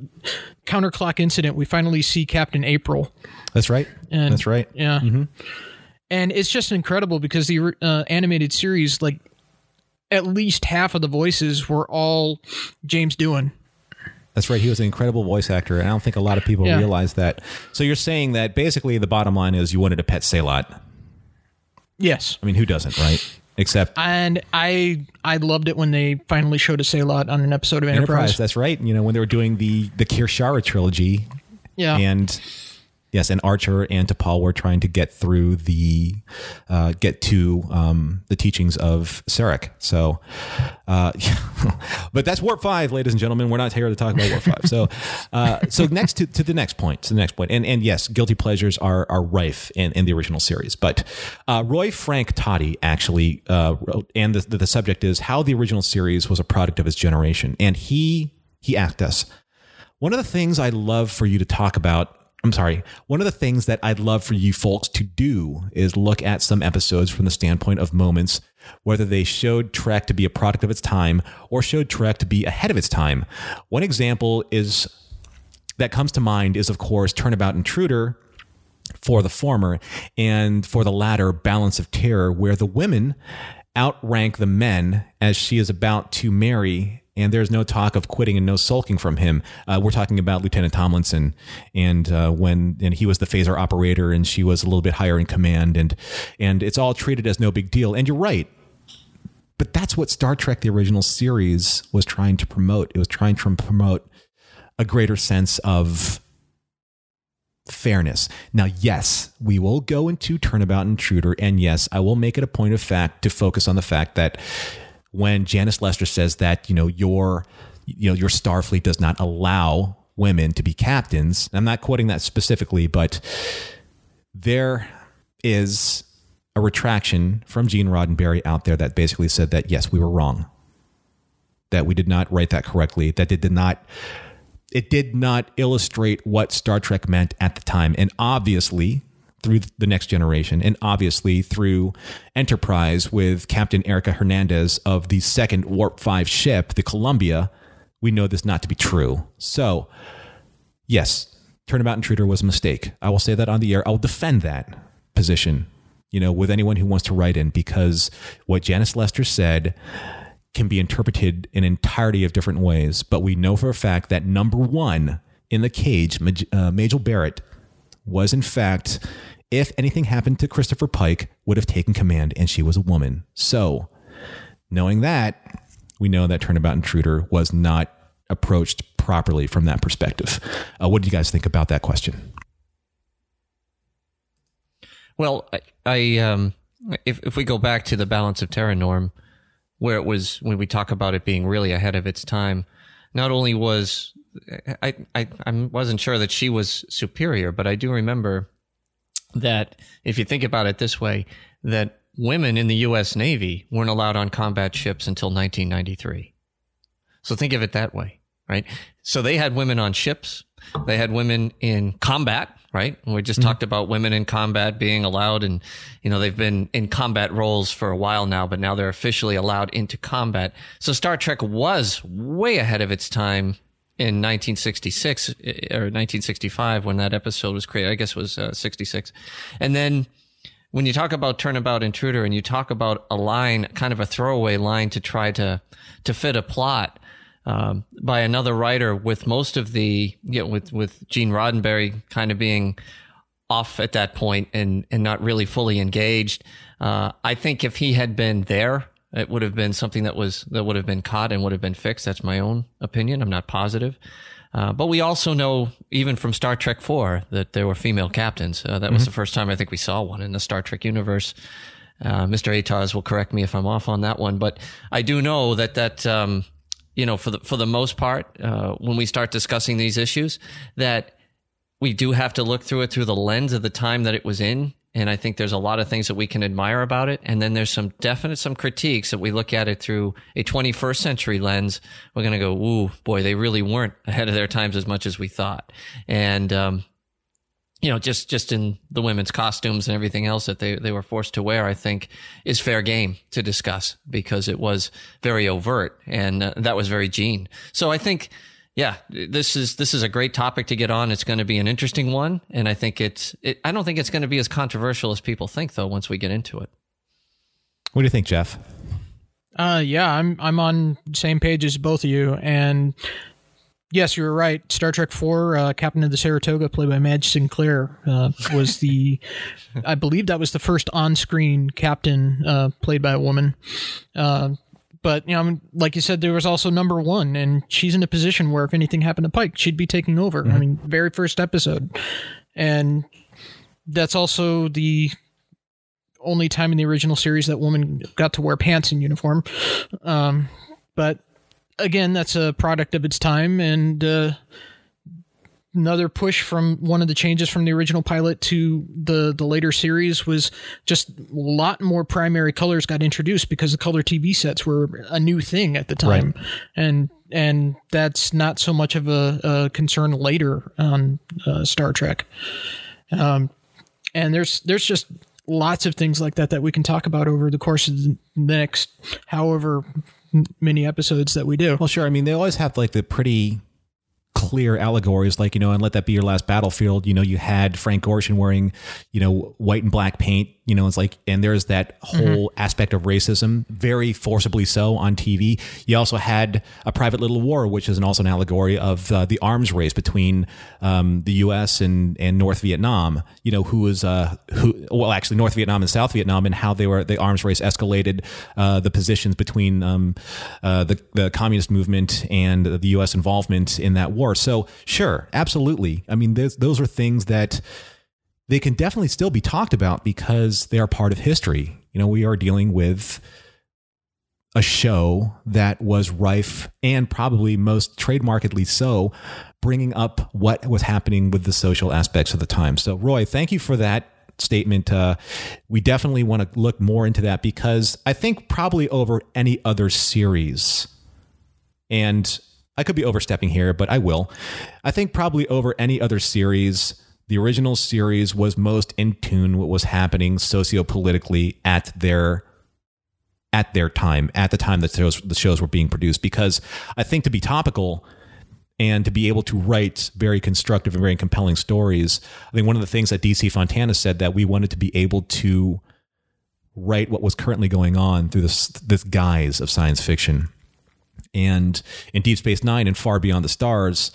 Speaker 3: Counterclock Incident, we finally see Captain April.
Speaker 1: that's right
Speaker 3: And-
Speaker 1: that's right
Speaker 3: Yeah. And it's just incredible because the uh, animated series, like, at least half of the voices were all James Doohan.
Speaker 1: that's right he was an incredible voice actor and i don't think a lot of people
Speaker 3: Yeah.
Speaker 1: realize that so you're saying that basically the bottom line is you wanted a pet sehlat.
Speaker 3: Yes.
Speaker 1: i mean who doesn't right except
Speaker 3: And I I loved it when they finally showed a sehlat on an episode of
Speaker 1: Enterprise.
Speaker 3: Enterprise.
Speaker 1: That's right. You know, when they were doing the the Kir'Shara trilogy,
Speaker 3: Yeah.
Speaker 1: and yes, and Archer and T'Pol were trying to get through the uh, get to um, the teachings of Surak. So, uh, but that's Warp Five, ladies and gentlemen. We're not here to talk about Warp Five. So, uh, so next to, to the next point, to the next point, and and yes, guilty pleasures are are rife in, in the original series. But uh, Roy Frank Toddy actually uh, wrote, and the, the subject is how the original series was a product of its generation, and he he asked us. One of the things I'd love for you to talk about, I'm sorry, one of the things that I'd love for you folks to do is look at some episodes from the standpoint of moments, whether they showed Trek to be a product of its time or showed Trek to be ahead of its time. One example is that comes to mind is, of course, Turnabout Intruder for the former, and for the latter, Balance of Terror, where the women outrank the men as she is about to marry. And there's no talk of quitting and no sulking from him. Uh, we're talking about Lieutenant Tomlinson, and uh, when and he was the phaser operator, and she was a little bit higher in command, and and it's all treated as no big deal. And you're right, but that's what Star Trek: The Original Series was trying to promote. It was trying to promote a greater sense of fairness. Now, yes, we will go into Turnabout Intruder, and yes, I will make it a point of fact to focus on the fact that when Janice Lester says that you know your you know your Starfleet does not allow women to be captains, I'm not quoting that specifically, but there is a retraction from Gene Roddenberry out there that basically said that yes, we were wrong, that we did not write that correctly, that it did not it did not illustrate what Star Trek meant at the time. And obviously, through the next generation, and obviously through Enterprise with Captain Erica Hernandez of the second Warp 5 ship, the Columbia, we know this not to be true. So, yes, Turnabout Intruder was a mistake. I will say that on the air. I will defend that position, you know, with anyone who wants to write in because what Janice Lester said can be interpreted in entirety of different ways. But we know for a fact that number one in the cage, uh, Majel Barrett, was in fact, if anything happened to Christopher Pike, would have taken command, and she was a woman. So, knowing that, we know that Turnabout Intruder was not approached properly from that perspective. Uh, what do you guys think about that question?
Speaker 4: Well, I, I um, if if we go back to the balance of Terror norm, where it was when we talk about it being really ahead of its time, not only was I I I wasn't sure that she was superior, but I do remember that if you think about it this way, that women in the U.S. Navy weren't allowed on combat ships until 1993. So think of it that way, right? So they had women on ships, they had women in combat, right? We just mm-hmm. talked about women in combat being allowed and, you know, they've been in combat roles for a while now, but now they're officially allowed into combat. So Star Trek was way ahead of its time in 1966 eh, or 1965 when that episode was created. I guess it was uh, 66. And then when you talk about turnabout intruder and you talk about a line, kind of a throwaway line to try to, to fit a plot, um, by another writer with most of the you know, with with Gene Roddenberry kind of being off at that point and and not really fully engaged. Uh, I think if he had been there, it would have been something that was that would have been caught and would have been fixed. That's my own opinion. I'm not positive. Uh, but we also know, even from Star Trek 4, that there were female captains. Uh, that mm-hmm. was the first time I think we saw one in the Star Trek universe. Uh, Mr. AtoZ will correct me if I'm off on that one, but I do know that that um, you know, for the for the most part, uh, when we start discussing these issues, that we do have to look through it through the lens of the time that it was in. And I think there's a lot of things that we can admire about it. And then there's some definite, some critiques that we look at it through a 21st century lens. We're going to go, ooh, boy, they really weren't ahead of their times as much as we thought. And, um, you know, just just in the women's costumes and everything else that they they were forced to wear, I think is fair game to discuss because it was very overt and uh, that was very Gene. So I think, yeah, this is this is a great topic to get on. It's going to be an interesting one, and I think it's. It, I don't think it's going to be as controversial as people think, though. Once we get into it,
Speaker 1: what do you think, Jeff?
Speaker 3: Uh, yeah, I'm I'm on same page as both of you, and Yes, you were right. Star Trek Four, uh, Captain of the Saratoga, played by Madge Sinclair, uh, was the, I believe that was the first on-screen captain uh, played by a woman. But you know, like you said, there was also number one, and she's in a position where if anything happened to Pike, she'd be taking over. Mm-hmm. I mean, very first episode, and that's also the only time in the original series that woman got to wear pants in uniform. Um, but again, that's a product of its time and uh, another push from one of the changes from the original pilot to the the later series was just a lot more primary colors got introduced because the color TV sets were a new thing at the time, right. and and that's not so much of a, a concern later on uh, Star Trek. Um, and there's there's just lots of things like that that we can talk about over the course of the next however many episodes that we do.
Speaker 1: Well, sure. I mean, they always have like the pretty clear allegories like you know and let that be your last battlefield you know you had frank gorshin wearing you know white and black paint you know it's like and there's that whole mm-hmm. aspect of racism very forcibly so on tv you also had a private little war which is an, also an allegory of uh, the arms race between um, the us and and north vietnam you know who was uh who well actually north vietnam and south vietnam and how they were the arms race escalated uh, the positions between um, uh, the the communist movement and the us involvement in that war so sure absolutely i mean those are things that they can definitely still be talked about because they are part of history. You know, we are dealing with a show that was rife and probably most trademarkedly so, bringing up what was happening with the social aspects of the time. So, Roy, thank you for that statement. Uh, we definitely want to look more into that because I think probably over any other series, and I could be overstepping here, but I will. I think probably over any other series the original series was most in tune with what was happening sociopolitically at their at their time, at the time that shows, the shows were being produced. Because I think to be topical and to be able to write very constructive and very compelling stories, I think one of the things that DC Fontana said that we wanted to be able to write what was currently going on through this this guise of science fiction. And in Deep Space Nine and Far Beyond the Stars,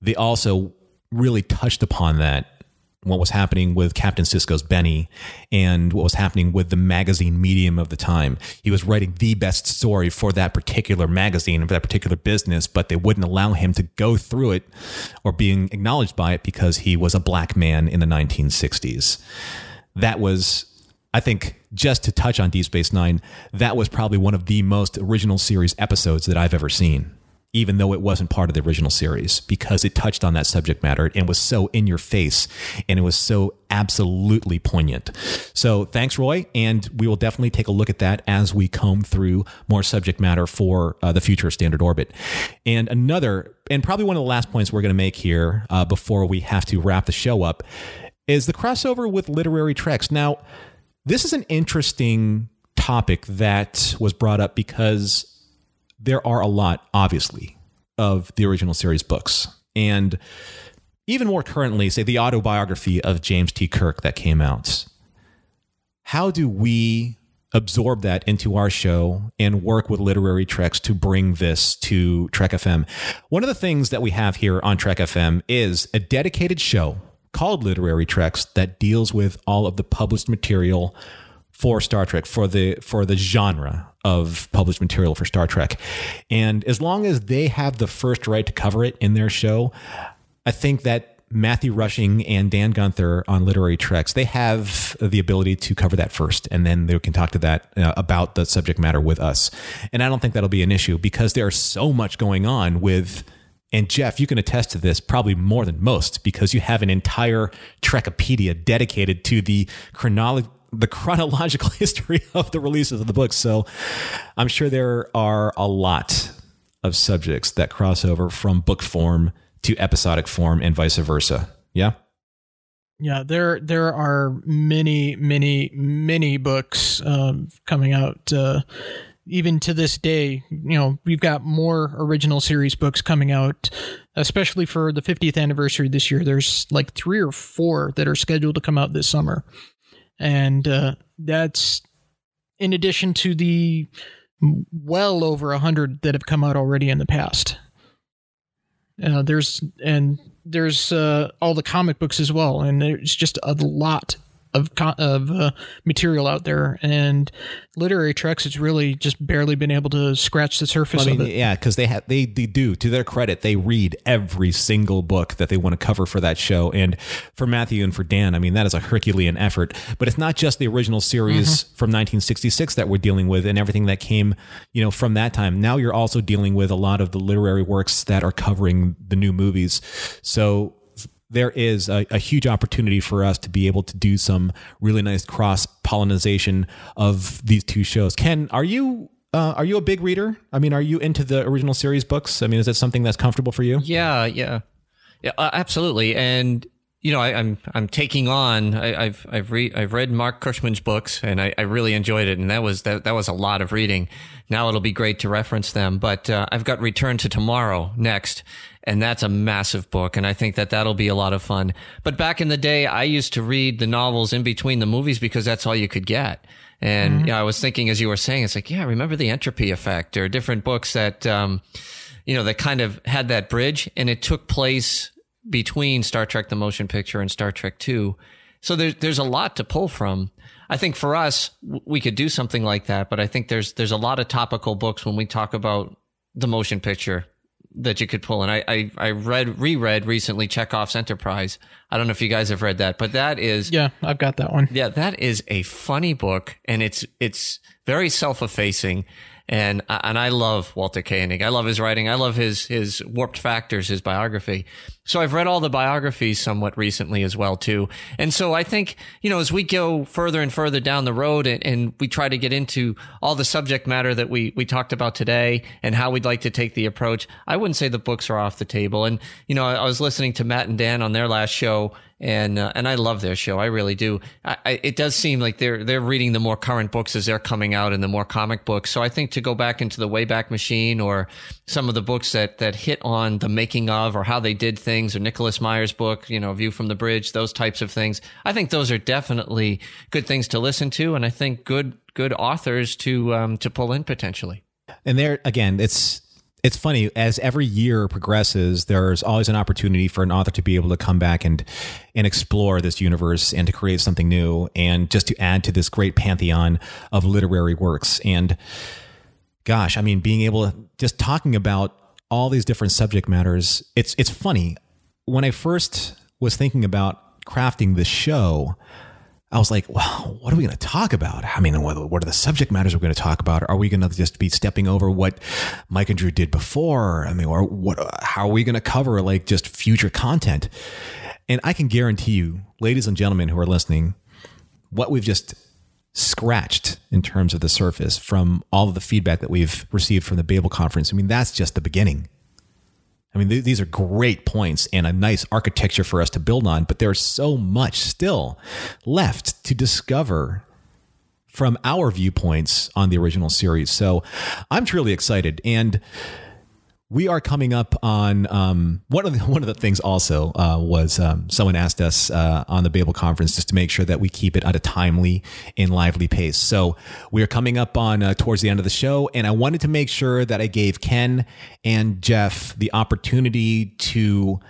Speaker 1: they also really touched upon that what was happening with Captain Sisko's Benny and what was happening with the magazine medium of the time. He was writing the best story for that particular magazine, and for that particular business, but they wouldn't allow him to go through it or being acknowledged by it because he was a black man in the 1960s. That was, I think, just to touch on Deep Space Nine, that was probably one of the most original series episodes that I've ever seen even though it wasn't part of the original series, because it touched on that subject matter and was so in your face and it was so absolutely poignant. So thanks, Roy. And we will definitely take a look at that as we comb through more subject matter for uh, the future of Standard Orbit. And another, and probably one of the last points we're going to make here uh, before we have to wrap the show up is the crossover with literary treks. Now, this is an interesting topic that was brought up because there are a lot, obviously, of the original series books. And even more currently, say the autobiography of James T. Kirk that came out. How do we absorb that into our show and work with literary treks to bring this to Trek FM? One of the things that we have here on Trek FM is a dedicated show called Literary Treks that deals with all of the published material for Star Trek for the for the genre of published material for Star Trek. And as long as they have the first right to cover it in their show, I think that Matthew Rushing and Dan Gunther on Literary Treks, they have the ability to cover that first, and then they can talk to that uh, about the subject matter with us. And I don't think that'll be an issue because there's so much going on with. And Jeff, you can attest to this probably more than most because you have an entire Trekopedia dedicated to the chronology the chronological history of the releases of the books. So I'm sure there are a lot of subjects that cross over from book form to episodic form and vice versa. Yeah.
Speaker 3: Yeah, there there are many, many, many books um, coming out. Uh, even to this day, you know, we've got more original series books coming out, especially for the 50th anniversary this year. There's like three or four that are scheduled to come out this summer and uh, that's in addition to the well over a hundred that have come out already in the past. Uh, there's and there's uh, all the comic books as well, and there's just a lot of of uh, material out there, and literary treks has really just barely been able to scratch the surface
Speaker 1: well, I mean. Yeah, because they have they, they do to their credit, they read every single book that they want to cover for that show. And for Matthew and for Dan, I mean that is a Herculean effort. But it's not just the original series mm-hmm. from 1966 that we're dealing with, and everything that came you know from that time. Now you're also dealing with a lot of the literary works that are covering the new movies. So there is a, a, huge opportunity for us to be able to do some really nice cross pollination of these two shows. Ken, are you uh, are you a big reader? I mean, are you into the original series books? I mean, is that something that's comfortable for you?
Speaker 4: Yeah, yeah, yeah, uh, absolutely. And you know, I, am I'm, I'm taking on. I, have I've read I've read Marc Cushman's books, and I, I really enjoyed it. And that was that that was a lot of reading. Now it'll be great to reference them. But uh, I've got Return to Tomorrow next, and that's a massive book and i think that that'll be a lot of fun. But back in the day i used to read the novels in between the movies because that's all you could get. And mm-hmm. you know, i was thinking as you were saying it's like yeah remember the entropy effect or different books that um, you know that kind of had that bridge and it took place between star trek the motion picture and star trek 2 so there's there's a lot to pull from. I think for us, we could do something like that, but I think there's there's a lot of topical books when we talk about the motion picture that you could pull. And I, I, I read, reread recently Chekhov's Enterprise. I don't know if you guys have read that, but that is.
Speaker 3: Yeah, I've got that one.
Speaker 4: Yeah, that is a funny book and it's, it's very self effacing and and I love Walter Koenig. I love his writing. I love his his Warped Factors, his biography. So I've read all the biographies somewhat recently as well too. And so I think you know as we go further and further down the road and, and we try to get into all the subject matter that we we talked about today and how we'd like to take the approach, I wouldn't say the books are off the table. And you know I, I was listening to Matt and Dan on their last show and uh, and I love their show. I really do. I, I, it does seem like they're they're reading the more current books as they're coming out and the more comic books. So I think to go back into the Wayback Machine or some of the books that that hit on the making of or how they did things things, or Nicholas Meyer's book, you know, View from the Bridge, those types of things. I think those are definitely good things to listen to, and I think good good authors to um, to pull in potentially.
Speaker 1: And there again, it's it's funny as every year progresses there's always an opportunity for an author to be able to come back and and explore this universe and to create something new and just to add to this great pantheon of literary works and gosh i mean being able to just talking about all these different subject matters it's it's funny when i first was thinking about crafting this show I was like, well, what are we going to talk about? I mean, what, are the subject matters we're going to talk about? Are we going to just be stepping over what Mike and Drew did before? I mean, or what, how are we going to cover like just future content? And I can guarantee you, ladies and gentlemen who are listening, what we've just scratched in terms of the surface from all of the feedback that we've received from the Babel conference. I mean, that's just the beginning. I mean, th- these are great points and a nice architecture for us to build on, but there's so much still left to discover from our viewpoints on the original series. So I'm truly excited. And we are coming up on um, one of the, one of the things. Also, uh, was um, someone asked us uh, on the Babel conference just to make sure that we keep it at a timely and lively pace. So we are coming up on uh, towards the end of the show, and I wanted to make sure that I gave Ken and Jeff the opportunity to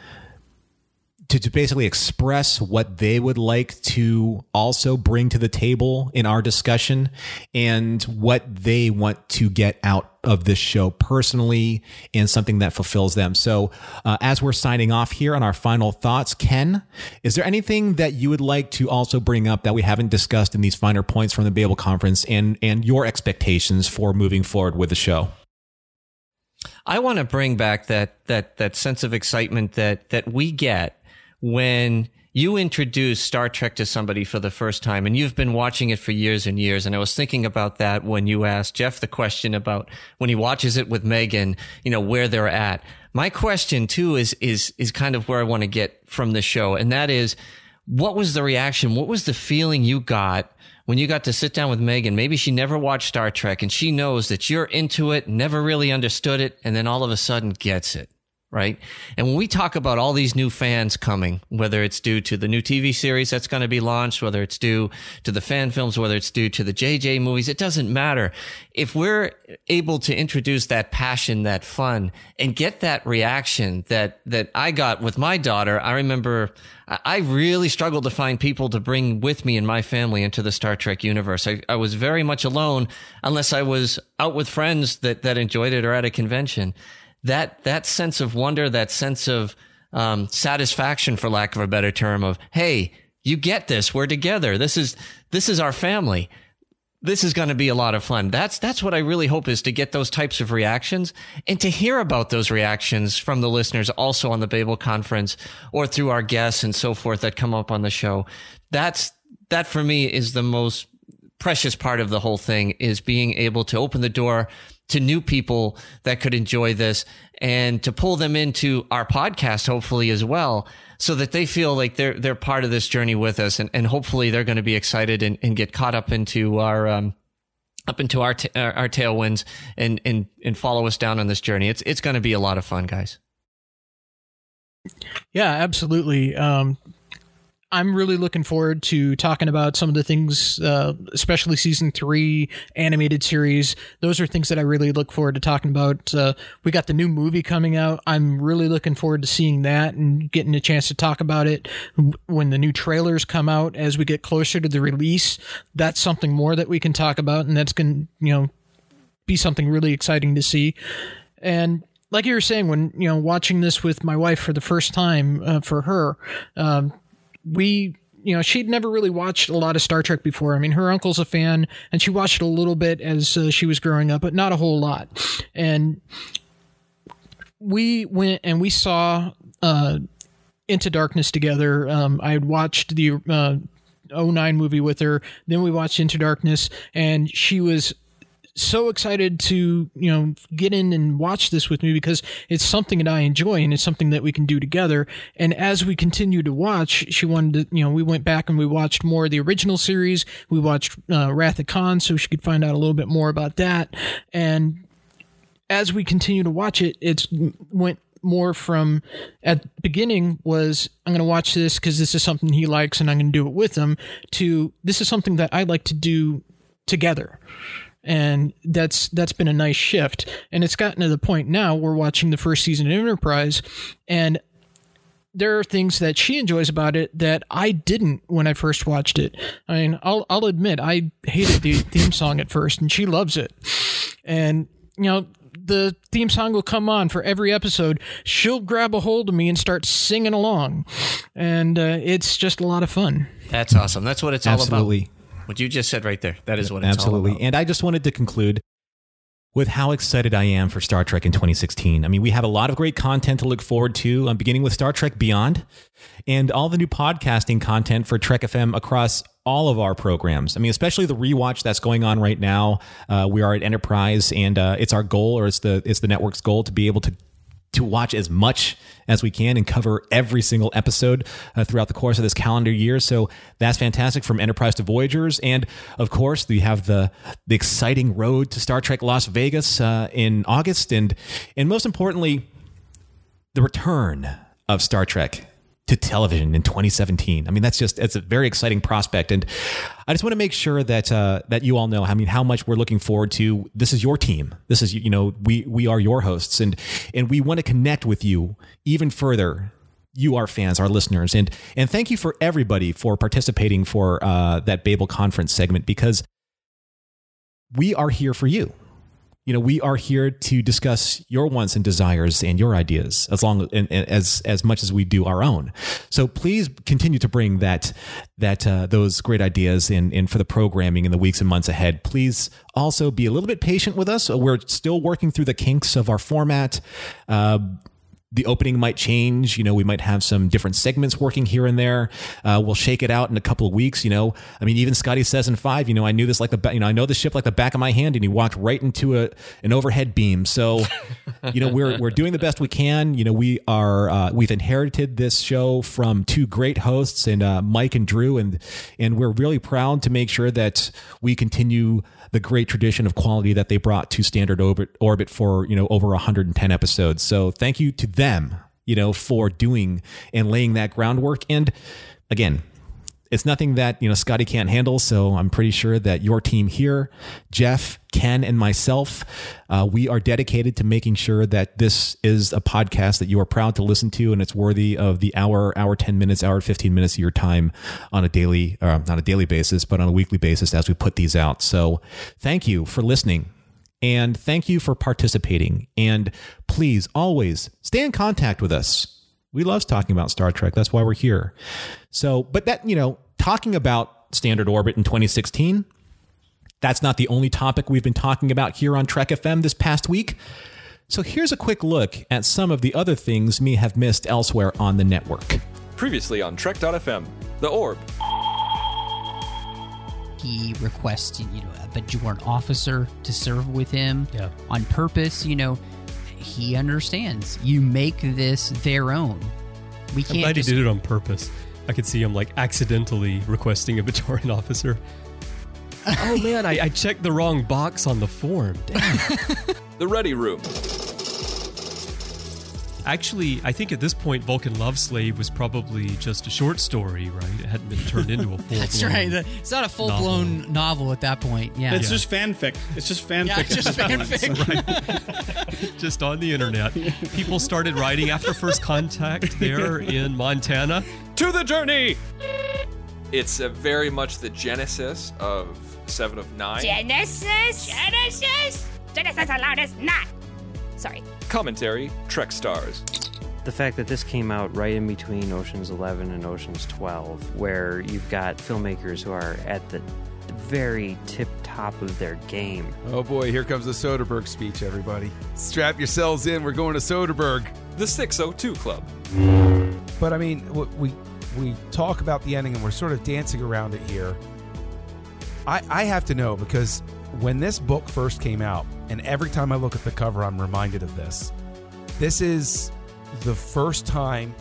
Speaker 1: to, to basically express what they would like to also bring to the table in our discussion and what they want to get out of this show personally and something that fulfills them. So, uh, as we're signing off here on our final thoughts, Ken, is there anything that you would like to also bring up that we haven't discussed in these finer points from the Babel conference and, and your expectations for moving forward with the show?
Speaker 4: I want to bring back that that that sense of excitement that that we get when you introduce Star Trek to somebody for the first time and you've been watching it for years and years. And I was thinking about that when you asked Jeff the question about when he watches it with Megan, you know, where they're at. My question too is, is, is kind of where I want to get from the show. And that is, what was the reaction? What was the feeling you got when you got to sit down with Megan? Maybe she never watched Star Trek and she knows that you're into it, never really understood it, and then all of a sudden gets it right? And when we talk about all these new fans coming, whether it's due to the new TV series that's going to be launched, whether it's due to the fan films, whether it's due to the JJ movies, it doesn't matter. If we're able to introduce that passion, that fun, and get that reaction that, that I got with my daughter, I remember I really struggled to find people to bring with me and my family into the Star Trek universe. I, I was very much alone unless I was out with friends that, that enjoyed it or at a convention that that sense of wonder, that sense of um, satisfaction, for lack of a better term, of hey, you get this. We're together. This is this is our family. This is going to be a lot of fun. That's that's what I really hope is to get those types of reactions and to hear about those reactions from the listeners also on the Babel conference or through our guests and so forth that come up on the show. That's that for me is the most precious part of the whole thing is being able to open the door to new people that could enjoy this and to pull them into our podcast, hopefully as well, so that they feel like they're, they're part of this journey with us. And, and hopefully they're going to be excited and, and get caught up into our, um, up into our, t- our, tailwinds and, and, and follow us down on this journey. It's, it's going to be a lot of fun, guys.
Speaker 3: Yeah, absolutely. Um, I'm really looking forward to talking about some of the things, uh, especially season three animated series. Those are things that I really look forward to talking about. Uh, we got the new movie coming out. I'm really looking forward to seeing that and getting a chance to talk about it when the new trailers come out as we get closer to the release. That's something more that we can talk about, and that's going to, you know, be something really exciting to see. And like you were saying, when you know watching this with my wife for the first time uh, for her, um, we you know she'd never really watched a lot of Star Trek before. I mean, her uncle's a fan, and she watched a little bit as uh, she was growing up, but not a whole lot. And we went and we saw uh, Into Darkness together. Um, I had watched the uh, 09 movie with her. Then we watched Into Darkness, and she was so excited to you know get in and watch this with me because it's something that I enjoy and it's something that we can do together. And as we continue to watch, she wanted to you know we went back and we watched more of the original series. We watched uh, Wrath of Khan so she could find out a little bit more about that. And as we continue to watch it, it's went more from at beginning was I'm going to watch this because this is something he likes and I'm going to do it with him to this is something that I like to do together. And that's that's been a nice shift. And it's gotten to the point now we're watching the first season of Enterprise and there are things that she enjoys about it that I didn't when I first watched it. I mean, I'll I'll admit I hated the theme song at first, and she loves it. And you know, the theme song will come on for every episode. She'll grab a hold of me and start singing along, and uh, it's just a lot of fun.
Speaker 4: That's awesome. That's what it's
Speaker 1: Absolutely.
Speaker 4: all about. What you just said right there. That is what it's
Speaker 1: Absolutely.
Speaker 4: all about.
Speaker 1: And I just wanted to conclude with how excited I am for Star Trek in 2016. I mean, we have a lot of great content to look forward to, I'm beginning with Star Trek Beyond and all the new podcasting content for Trek FM across all of our programs. I mean, especially the rewatch that's going on right now. Uh, we are at Enterprise, and uh, it's our goal, or it's the it's the network's goal, to be able to to watch as much as we can and cover every single episode uh, throughout the course of this calendar year. So that's fantastic from Enterprise to Voyagers, and of course we have the the exciting road to Star Trek Las Vegas uh, in August, and and most importantly, the return of Star Trek to television in 2017. I mean, that's just it's a very exciting prospect, and I just want to make sure that uh, that you all know. I mean, how much we're looking forward to. This is your team. This is you know we we are your hosts, and and we want to connect with you even further. You, our fans, our listeners, and and thank you for everybody for participating for uh, that Babel conference segment because we are here for you you know we are here to discuss your wants and desires and your ideas as long and, and as as much as we do our own. So please continue to bring that that uh, those great ideas in in for the programming in the weeks and months ahead. Please also be a little bit patient with us. We're still working through the kinks of our format. Uh, the opening might change. You know, we might have some different segments working here and there. Uh, we'll shake it out in a couple of weeks. You know, I mean, even Scotty says in five, you know, I knew this like the, ba- you know, I know the ship like the back of my hand, and he walked right into a an overhead beam. So, you know, we're we're doing the best we can. You know, we are uh, we've inherited this show from two great hosts and uh, Mike and Drew, and and we're really proud to make sure that we continue the great tradition of quality that they brought to standard orbit orbit for you know over 110 episodes. So thank you to them you know for doing and laying that groundwork. And again it's nothing that you know Scotty can't handle. So I'm pretty sure that your team here, Jeff, Ken, and myself, uh, we are dedicated to making sure that this is a podcast that you are proud to listen to, and it's worthy of the hour, hour ten minutes, hour fifteen minutes of your time on a daily, uh, not a daily basis, but on a weekly basis as we put these out. So thank you for listening. And thank you for participating. And please always stay in contact with us we love talking about Star Trek. That's why we're here. So, but that, you know, talking about Standard Orbit in 2016, that's not the only topic we've been talking about here on Trek FM this past week. So, here's a quick look at some of the other things me have missed elsewhere on the network.
Speaker 5: Previously on Trek.fm, The Orb.
Speaker 6: he requests you know uh, a Bajoran officer to serve with him
Speaker 7: Yeah.
Speaker 6: on purpose you know he understands you make this their own we
Speaker 7: I'm
Speaker 6: can't
Speaker 7: glad he did it on purpose. I could see him like accidentally requesting a Bajoran officer. oh man, I, I checked the wrong box on the form. Damn.
Speaker 5: The Ready Room.
Speaker 7: Actually, I think at this point, Vulcan Love Slave was probably just a short story, right? It hadn't been turned into a full.
Speaker 6: that's right the- it's not a full-blown novel. at that point yeah
Speaker 8: It's just fanfic. It's just fanfic.
Speaker 6: yeah,
Speaker 8: at
Speaker 6: just
Speaker 8: this point.
Speaker 6: fanfic.
Speaker 7: just on the internet. People started writing after first contact there in Montana.
Speaker 5: To the Journey! It's uh, very much the genesis of Seven of Nine.
Speaker 9: Genesis? Genesis? Genesis allowed us not. Sorry.
Speaker 5: Commentary, Trek Stars.
Speaker 10: the fact that this came out right in between Ocean's 11 and Ocean's 12, where you've got filmmakers who are at the very tip top of their game.
Speaker 11: Oh boy, here comes the Soderbergh speech, everybody. Strap yourselves in, we're going to Soderbergh.
Speaker 5: The 602 Club.
Speaker 12: But I mean, we we talk about the ending and we're sort of dancing around it here. I I have to know because when this book first came out, and every time I look at the cover, I'm reminded of this. This is the first time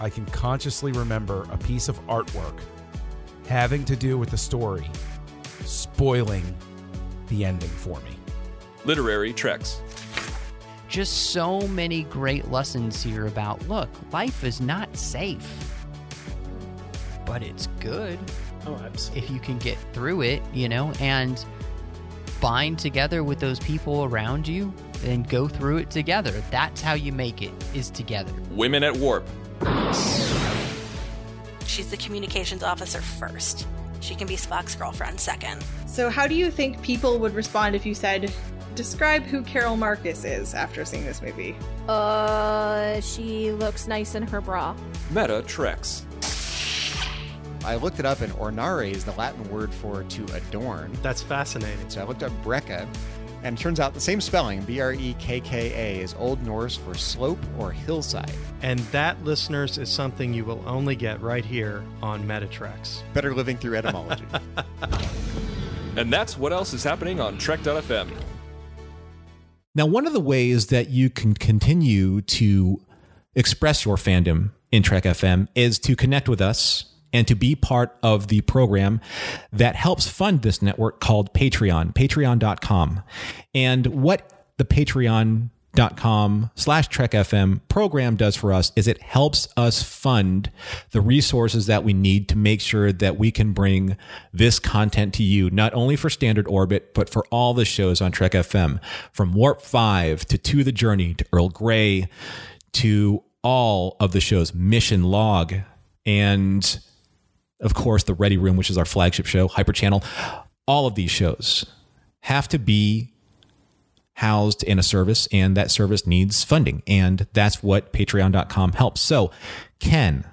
Speaker 12: I can consciously remember a piece of artwork having to do with the story spoiling the ending for me.
Speaker 5: Literary Treks.
Speaker 6: just so many great lessons here about look, life is not safe, but it's good.
Speaker 8: Oh, absolutely.
Speaker 6: If you can get through it, you know, and bind together with those people around you and go through it together. That's how you make it, is together.
Speaker 5: Women at Warp.
Speaker 13: She's the communications officer first. She can be Spock's girlfriend second.
Speaker 14: So, how do you think people would respond if you said, describe who Carol Marcus is after seeing this movie?
Speaker 15: Uh, she looks nice in her bra.
Speaker 5: Meta Treks.
Speaker 16: I looked it up, and ornare is the Latin word for to adorn.
Speaker 17: That's fascinating.
Speaker 16: So I looked up brekka, and it turns out the same spelling, B R E K K A, is Old Norse for slope or hillside.
Speaker 17: And that, listeners, is something you will only get right here on Meta Treks.
Speaker 16: Better living through etymology.
Speaker 5: And that's what else is happening on Trek.fm.
Speaker 1: Now, one of the ways that you can continue to express your fandom in Trek FM is to connect with us and to be part of the program that helps fund this network called Patreon, patreon.com. And what the patreon.com slash Trek FM program does for us is it helps us fund the resources that we need to make sure that we can bring this content to you, not only for Standard Orbit, but for all the shows on Trek FM, from Warp 5 to To the Journey to Earl Grey to all of the shows, Mission Log, and of course, the Ready Room, which is our flagship show, Hyper Channel. All of these shows have to be housed in a service, and that service needs funding. And that's what patreon.com helps. So, Ken,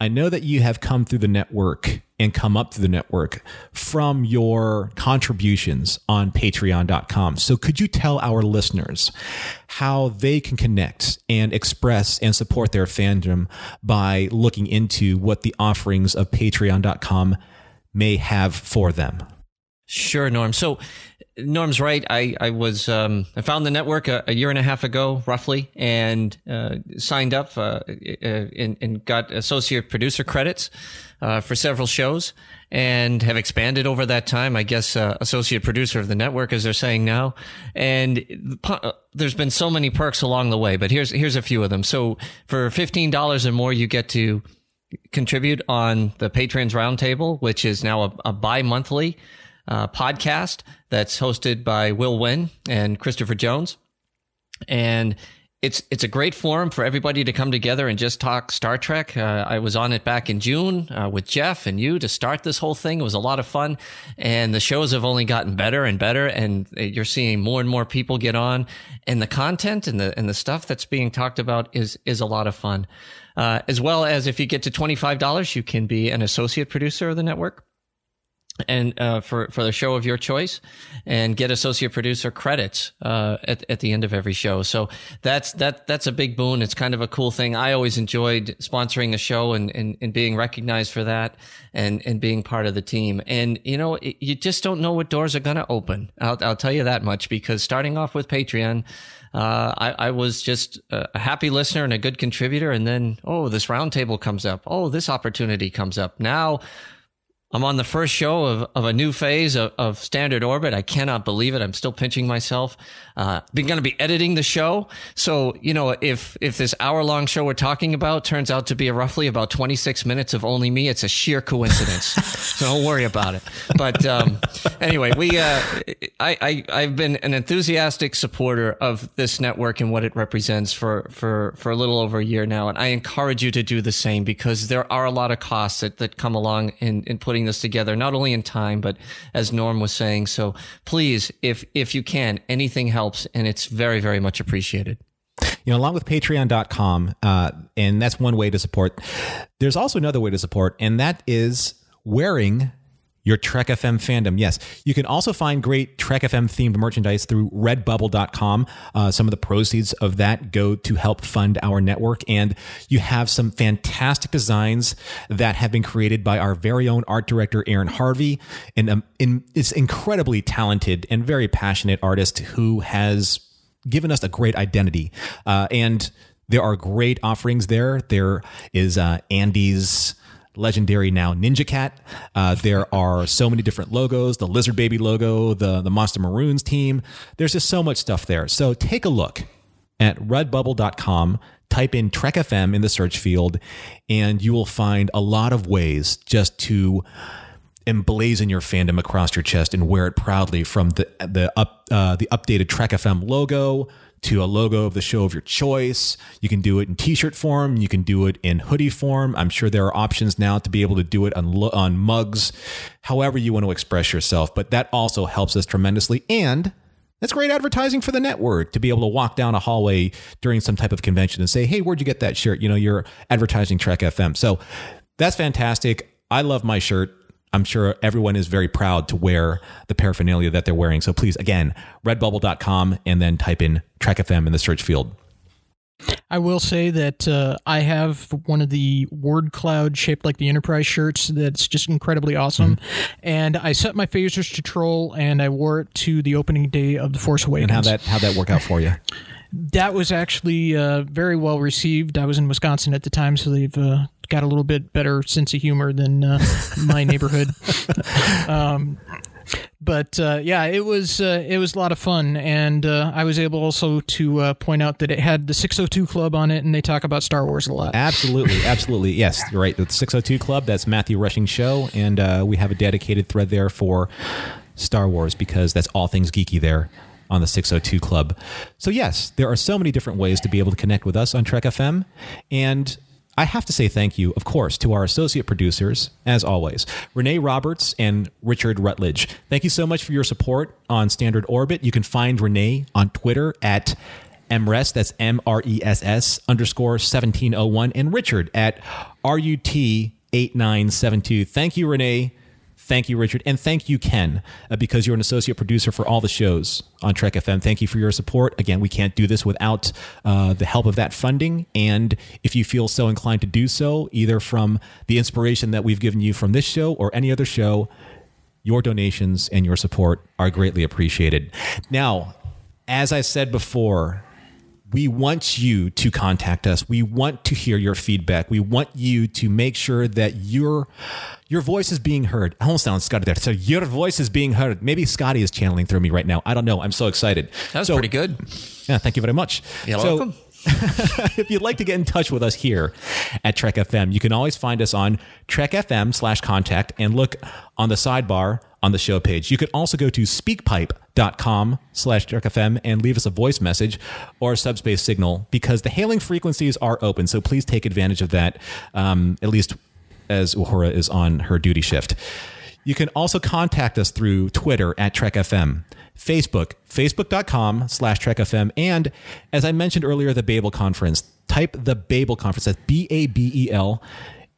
Speaker 1: I know that you have come through the network and come up through the network from your contributions on patreon.com. So could you tell our listeners how they can connect and express and support their fandom by looking into what the offerings of patreon.com may have for them?
Speaker 4: Sure, Norm. So Norm's right. I, I was um, I found the network a, a, year and a half ago, roughly, and uh, signed up uh, and, and, got associate producer credits uh, for several shows, and have expanded over that time. I guess uh, associate producer of the network, as they're saying now. And uh, there's been so many perks along the way, but here's here's a few of them. So for fifteen dollars or more, you get to contribute on the Patrons Roundtable, which is now a, a bi monthly uh, podcast that's hosted by Will Wynn and Christopher Jones. And it's it's a great forum for everybody to come together and just talk Star Trek. Uh, I was on it back in June uh, with Jeff and you to start this whole thing. It was a lot of fun, and the shows have only gotten better and better. And you're seeing more and more people get on, and the content and the and the stuff that's being talked about is is a lot of fun. Uh, as well as if you get to twenty five dollars, you can be an associate producer of the network and uh, for for the show of your choice, and get associate producer credits uh, at at the end of every show. So that's that that's a big boon. It's kind of a cool thing. I always enjoyed sponsoring a show and and, and being recognized for that, and and being part of the team. And you know, it, you just don't know what doors are going to open. I'll I'll tell you that much because starting off with Patreon. Uh, I, I, was just a happy listener and a good contributor. And then, oh, this roundtable comes up. Oh, this opportunity comes up. Now I'm on the first show of, of a new phase of, of Standard Orbit. I cannot believe it. I'm still pinching myself. Uh, been going to be editing the show. So, you know, if, if this hour long show we're talking about turns out to be roughly about 26 minutes of only me, it's a sheer coincidence. so don't worry about it. But, um, anyway, we, uh, I, I, I've been an enthusiastic supporter of this network and what it represents for, for, for a little over a year now. And I encourage you to do the same because there are a lot of costs that, that come along in, in putting this together, not only in time, but as Norm was saying. So please, if, if you can, anything helps and it's very, very much appreciated.
Speaker 1: You know, along with patreon.com, uh, and that's one way to support. There's also another way to support, and that is wearing your Trek FM fandom. Yes, you can also find great Trek FM themed merchandise through redbubble.com. Uh, some of the proceeds of that go to help fund our network. And you have some fantastic designs that have been created by our very own art director, Aaron Harvey, and um, in, is incredibly talented and very passionate artist who has given us a great identity. Uh, and there are great offerings there. There is uh, Andy's legendary now Ninja Cat. Uh, there are so many different logos, the Lizard Baby logo, the, the Monster Maroons team. There's just so much stuff there. So take a look at redbubble.com. Type in Trek FM in the search field, and you will find a lot of ways just to emblazon your fandom across your chest and wear it proudly from the the up uh, the updated Trek FM logo to a logo of the show of your choice. You can do it in t-shirt form, you can do it in hoodie form. I'm sure there are options now to be able to do it on on mugs, however you want to express yourself, but that also helps us tremendously and that's great advertising for the network to be able to walk down a hallway during some type of convention and say, "Hey, where'd you get that shirt?" You know, you're advertising Trek FM. So that's fantastic. I love my shirt. I'm sure everyone is very proud to wear the paraphernalia that they're wearing. So please, again, redbubble.com and then type in Trek FM in the search field.
Speaker 3: I will say that uh, I have one of the word cloud shaped like the Enterprise shirts that's just incredibly awesome. And I set my phasers to troll and I wore it to the opening day of The Force Awakens.
Speaker 1: And how that how that work out for you?
Speaker 3: That was actually uh, very well received. I was in Wisconsin at the time, so they've uh, got a little bit better sense of humor than uh, my neighborhood. um, but uh, yeah, it was uh, it was a lot of fun, and uh, I was able also to uh, point out that it had the 602 Club on it, and they talk about Star Wars a lot.
Speaker 1: Absolutely, absolutely. Yes, you're right. The 602 Club, that's Matthew Rushing Show, and uh, we have a dedicated thread there for Star Wars because that's all things geeky there on the 602 Club. So, yes, there are so many different ways to be able to connect with us on Trek FM. And I have to say thank you, of course, to our associate producers, as always, Renee Roberts and Richard Rutledge. Thank you so much for your support on Standard Orbit. You can find Renee on Twitter at MRES, that's M R E S S underscore 1701, and Richard at RUT 8972. Thank you, Renee. Thank you, Richard. And thank you, Ken, uh, because you're an associate producer for all the shows on Trek FM. Thank you for your support. Again, we can't do this without uh, the help of that funding. And if you feel so inclined to do so, either from the inspiration that we've given you from this show or any other show, your donations and your support are greatly appreciated. Now, as I said before, we want you to contact us. We want to hear your feedback. We want you to make sure that your your voice is being heard. I almost sound Scotty there. So your voice is being heard. Maybe Scotty is channeling through me right now. I don't know. I'm so excited.
Speaker 4: That was
Speaker 1: So-
Speaker 4: pretty good.
Speaker 1: Yeah, thank you very much.
Speaker 4: You're
Speaker 1: So-
Speaker 4: welcome.
Speaker 1: if you'd like to get in touch with us here at Trek FM, you can always find us on Trek FM slash contact and look on the sidebar on the show page. You could also go to speakpipe.com slash Trek FM and leave us a voice message or a subspace signal because the hailing frequencies are open. So please take advantage of that, um, at least as Uhura is on her duty shift. You can also contact us through Twitter at Trek FM, Facebook, facebook.com slash Trek FM, and as I mentioned earlier, the Babel Conference. Type the Babel Conference, that's B A B E L,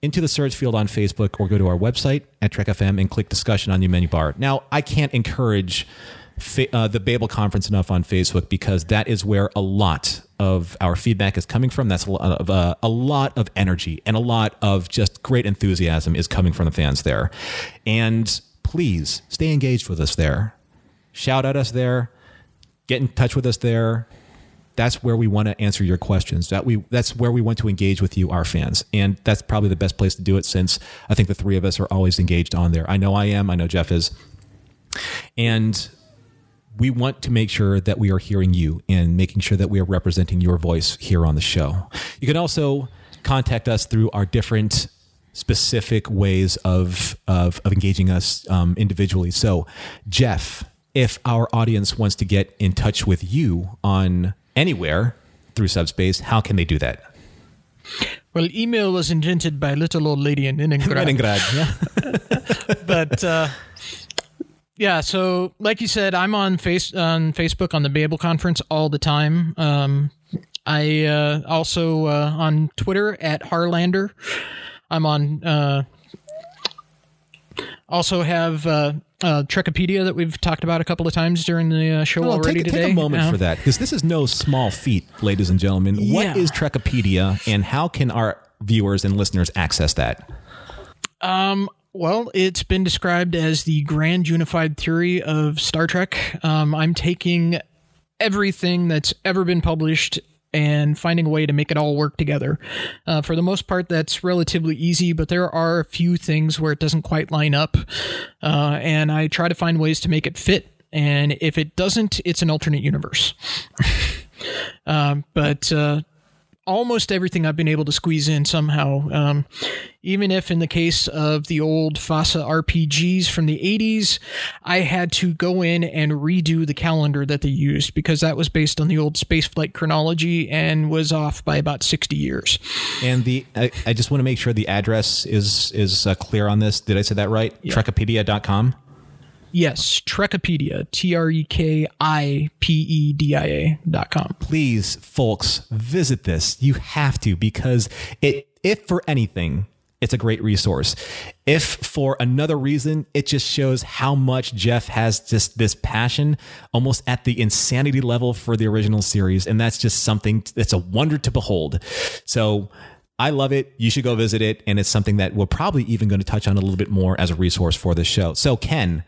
Speaker 1: into the search field on Facebook or go to our website at Trek FM and click discussion on the menu bar. Now, I can't encourage fa- uh, the Babel Conference enough on Facebook because that is where a lot of our feedback is coming from. That's a lot of uh, a lot of energy and a lot of just great enthusiasm is coming from the fans there. And please stay engaged with us there. Shout at us there. Get in touch with us there. That's where we want to answer your questions. That we that's where we want to engage with you, our fans, and that's probably the best place to do it. Since I think the three of us are always engaged on there. I know I am. I know Jeff is, and we want to make sure that we are hearing you and making sure that we are representing your voice here on the show. You can also contact us through our different specific ways of of, of engaging us um, individually. So, Jeff, if our audience wants to get in touch with you on anywhere through subspace, how can they do that?
Speaker 3: Well, email was invented by a little old lady in Leningrad.
Speaker 1: Leningrad, yeah.
Speaker 3: but uh, yeah, so like you said, I'm on face on Facebook on the Babel conference all the time. Um, I uh, also uh, on Twitter at Harlander. I'm on. Uh, also have uh, uh, Trekipedia that we've talked about a couple of times during the uh, show
Speaker 1: Well,
Speaker 3: already
Speaker 1: take,
Speaker 3: today.
Speaker 1: take a moment
Speaker 3: Uh,
Speaker 1: for that because this is no small feat, ladies and gentlemen.
Speaker 3: Yeah.
Speaker 1: What is Trekipedia and how can our viewers and listeners access that?
Speaker 3: Um, well, it's been described as the grand unified theory of Star Trek. Um, I'm taking everything that's ever been published and finding a way to make it all work together. Uh, for the most part, that's relatively easy, but there are a few things where it doesn't quite line up. Uh, and I try to find ways to make it fit. And if it doesn't, it's an alternate universe. Um, but uh, almost everything I've been able to squeeze in somehow. Um, even if in the case of the old FASA RPGs from the 80s, I had to go in and redo the calendar that they used because that was based on the old spaceflight chronology and was off by about 60 years.
Speaker 1: And the I, I just want to make sure the address is is uh, clear on this. Did I say that right? Trekipedia.com.
Speaker 3: Yes, Trekipedia, T R E K I P E D I A dot com.
Speaker 1: Please, folks, visit this. You have to because it, if for anything, it's a great resource. If for another reason, it just shows how much Jeff has just this passion almost at the insanity level for the original series. And that's just something that's a wonder to behold. So, I love it. You should go visit it. And it's something that we're probably even going to touch on a little bit more as a resource for this show. So, Ken,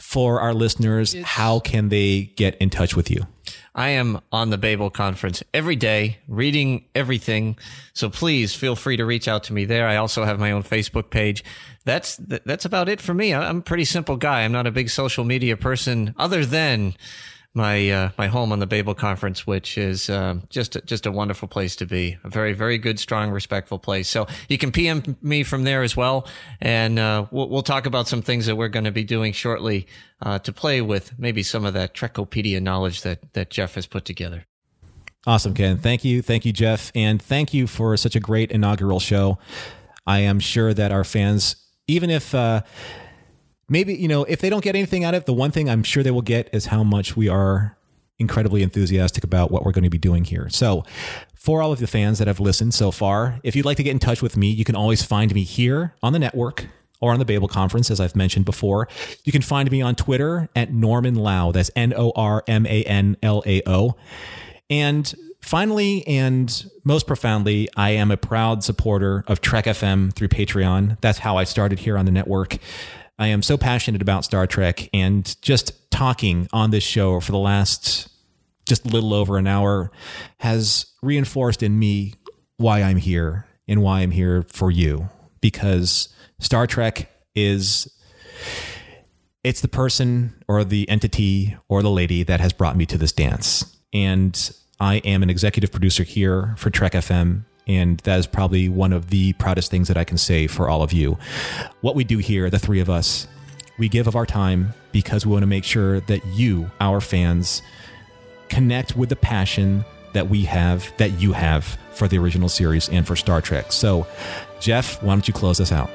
Speaker 1: for our listeners, how can they get in touch with you?
Speaker 4: I am on the Babel conference every day, reading everything. So please feel free to reach out to me there. I also have my own Facebook page. That's that's about it for me. I'm a pretty simple guy. I'm not a big social media person, other than my uh, my home on the Babel conference, which is uh, just just a wonderful place to be. A very very good, strong, respectful place. So you can PM me from there as well, and uh, we'll, we'll talk about some things that we're going to be doing shortly uh, to play with maybe some of that Trekipedia knowledge that that Jeff has put together.
Speaker 1: Awesome, Ken. Thank you, thank you, Jeff, and thank you for such a great inaugural show. I am sure that our fans, even if uh, maybe you know if they don't get anything out of it the one thing i'm sure they will get is how much we are incredibly enthusiastic about what we're going to be doing here so for all of the fans that have listened so far if you'd like to get in touch with me you can always find me here on the network or on the Babel conference, as I've mentioned before. You can find me on Twitter at Norman Lao. That's N O R M A N L A O. And finally, and most profoundly, I am a proud supporter of Trek FM through Patreon. That's how I started here on the network. I am so passionate about Star Trek and just talking on this show for the last just a little over an hour has reinforced in me why I'm here and why I'm here for you because Star Trek is it's the person or the entity or the lady that has brought me to this dance. And I am an executive producer here for Trek FM and that is probably one of the proudest things that I can say for all of you. What we do here, the three of us, we give of our time because we want to make sure that you, our fans, connect with the passion that we have, that you have for the original series and for Star Trek. So, Jeff, why don't you close us out?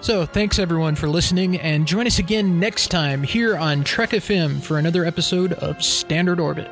Speaker 3: So, thanks everyone for listening, and join us again next time here on Trek FM for another episode of Standard Orbit.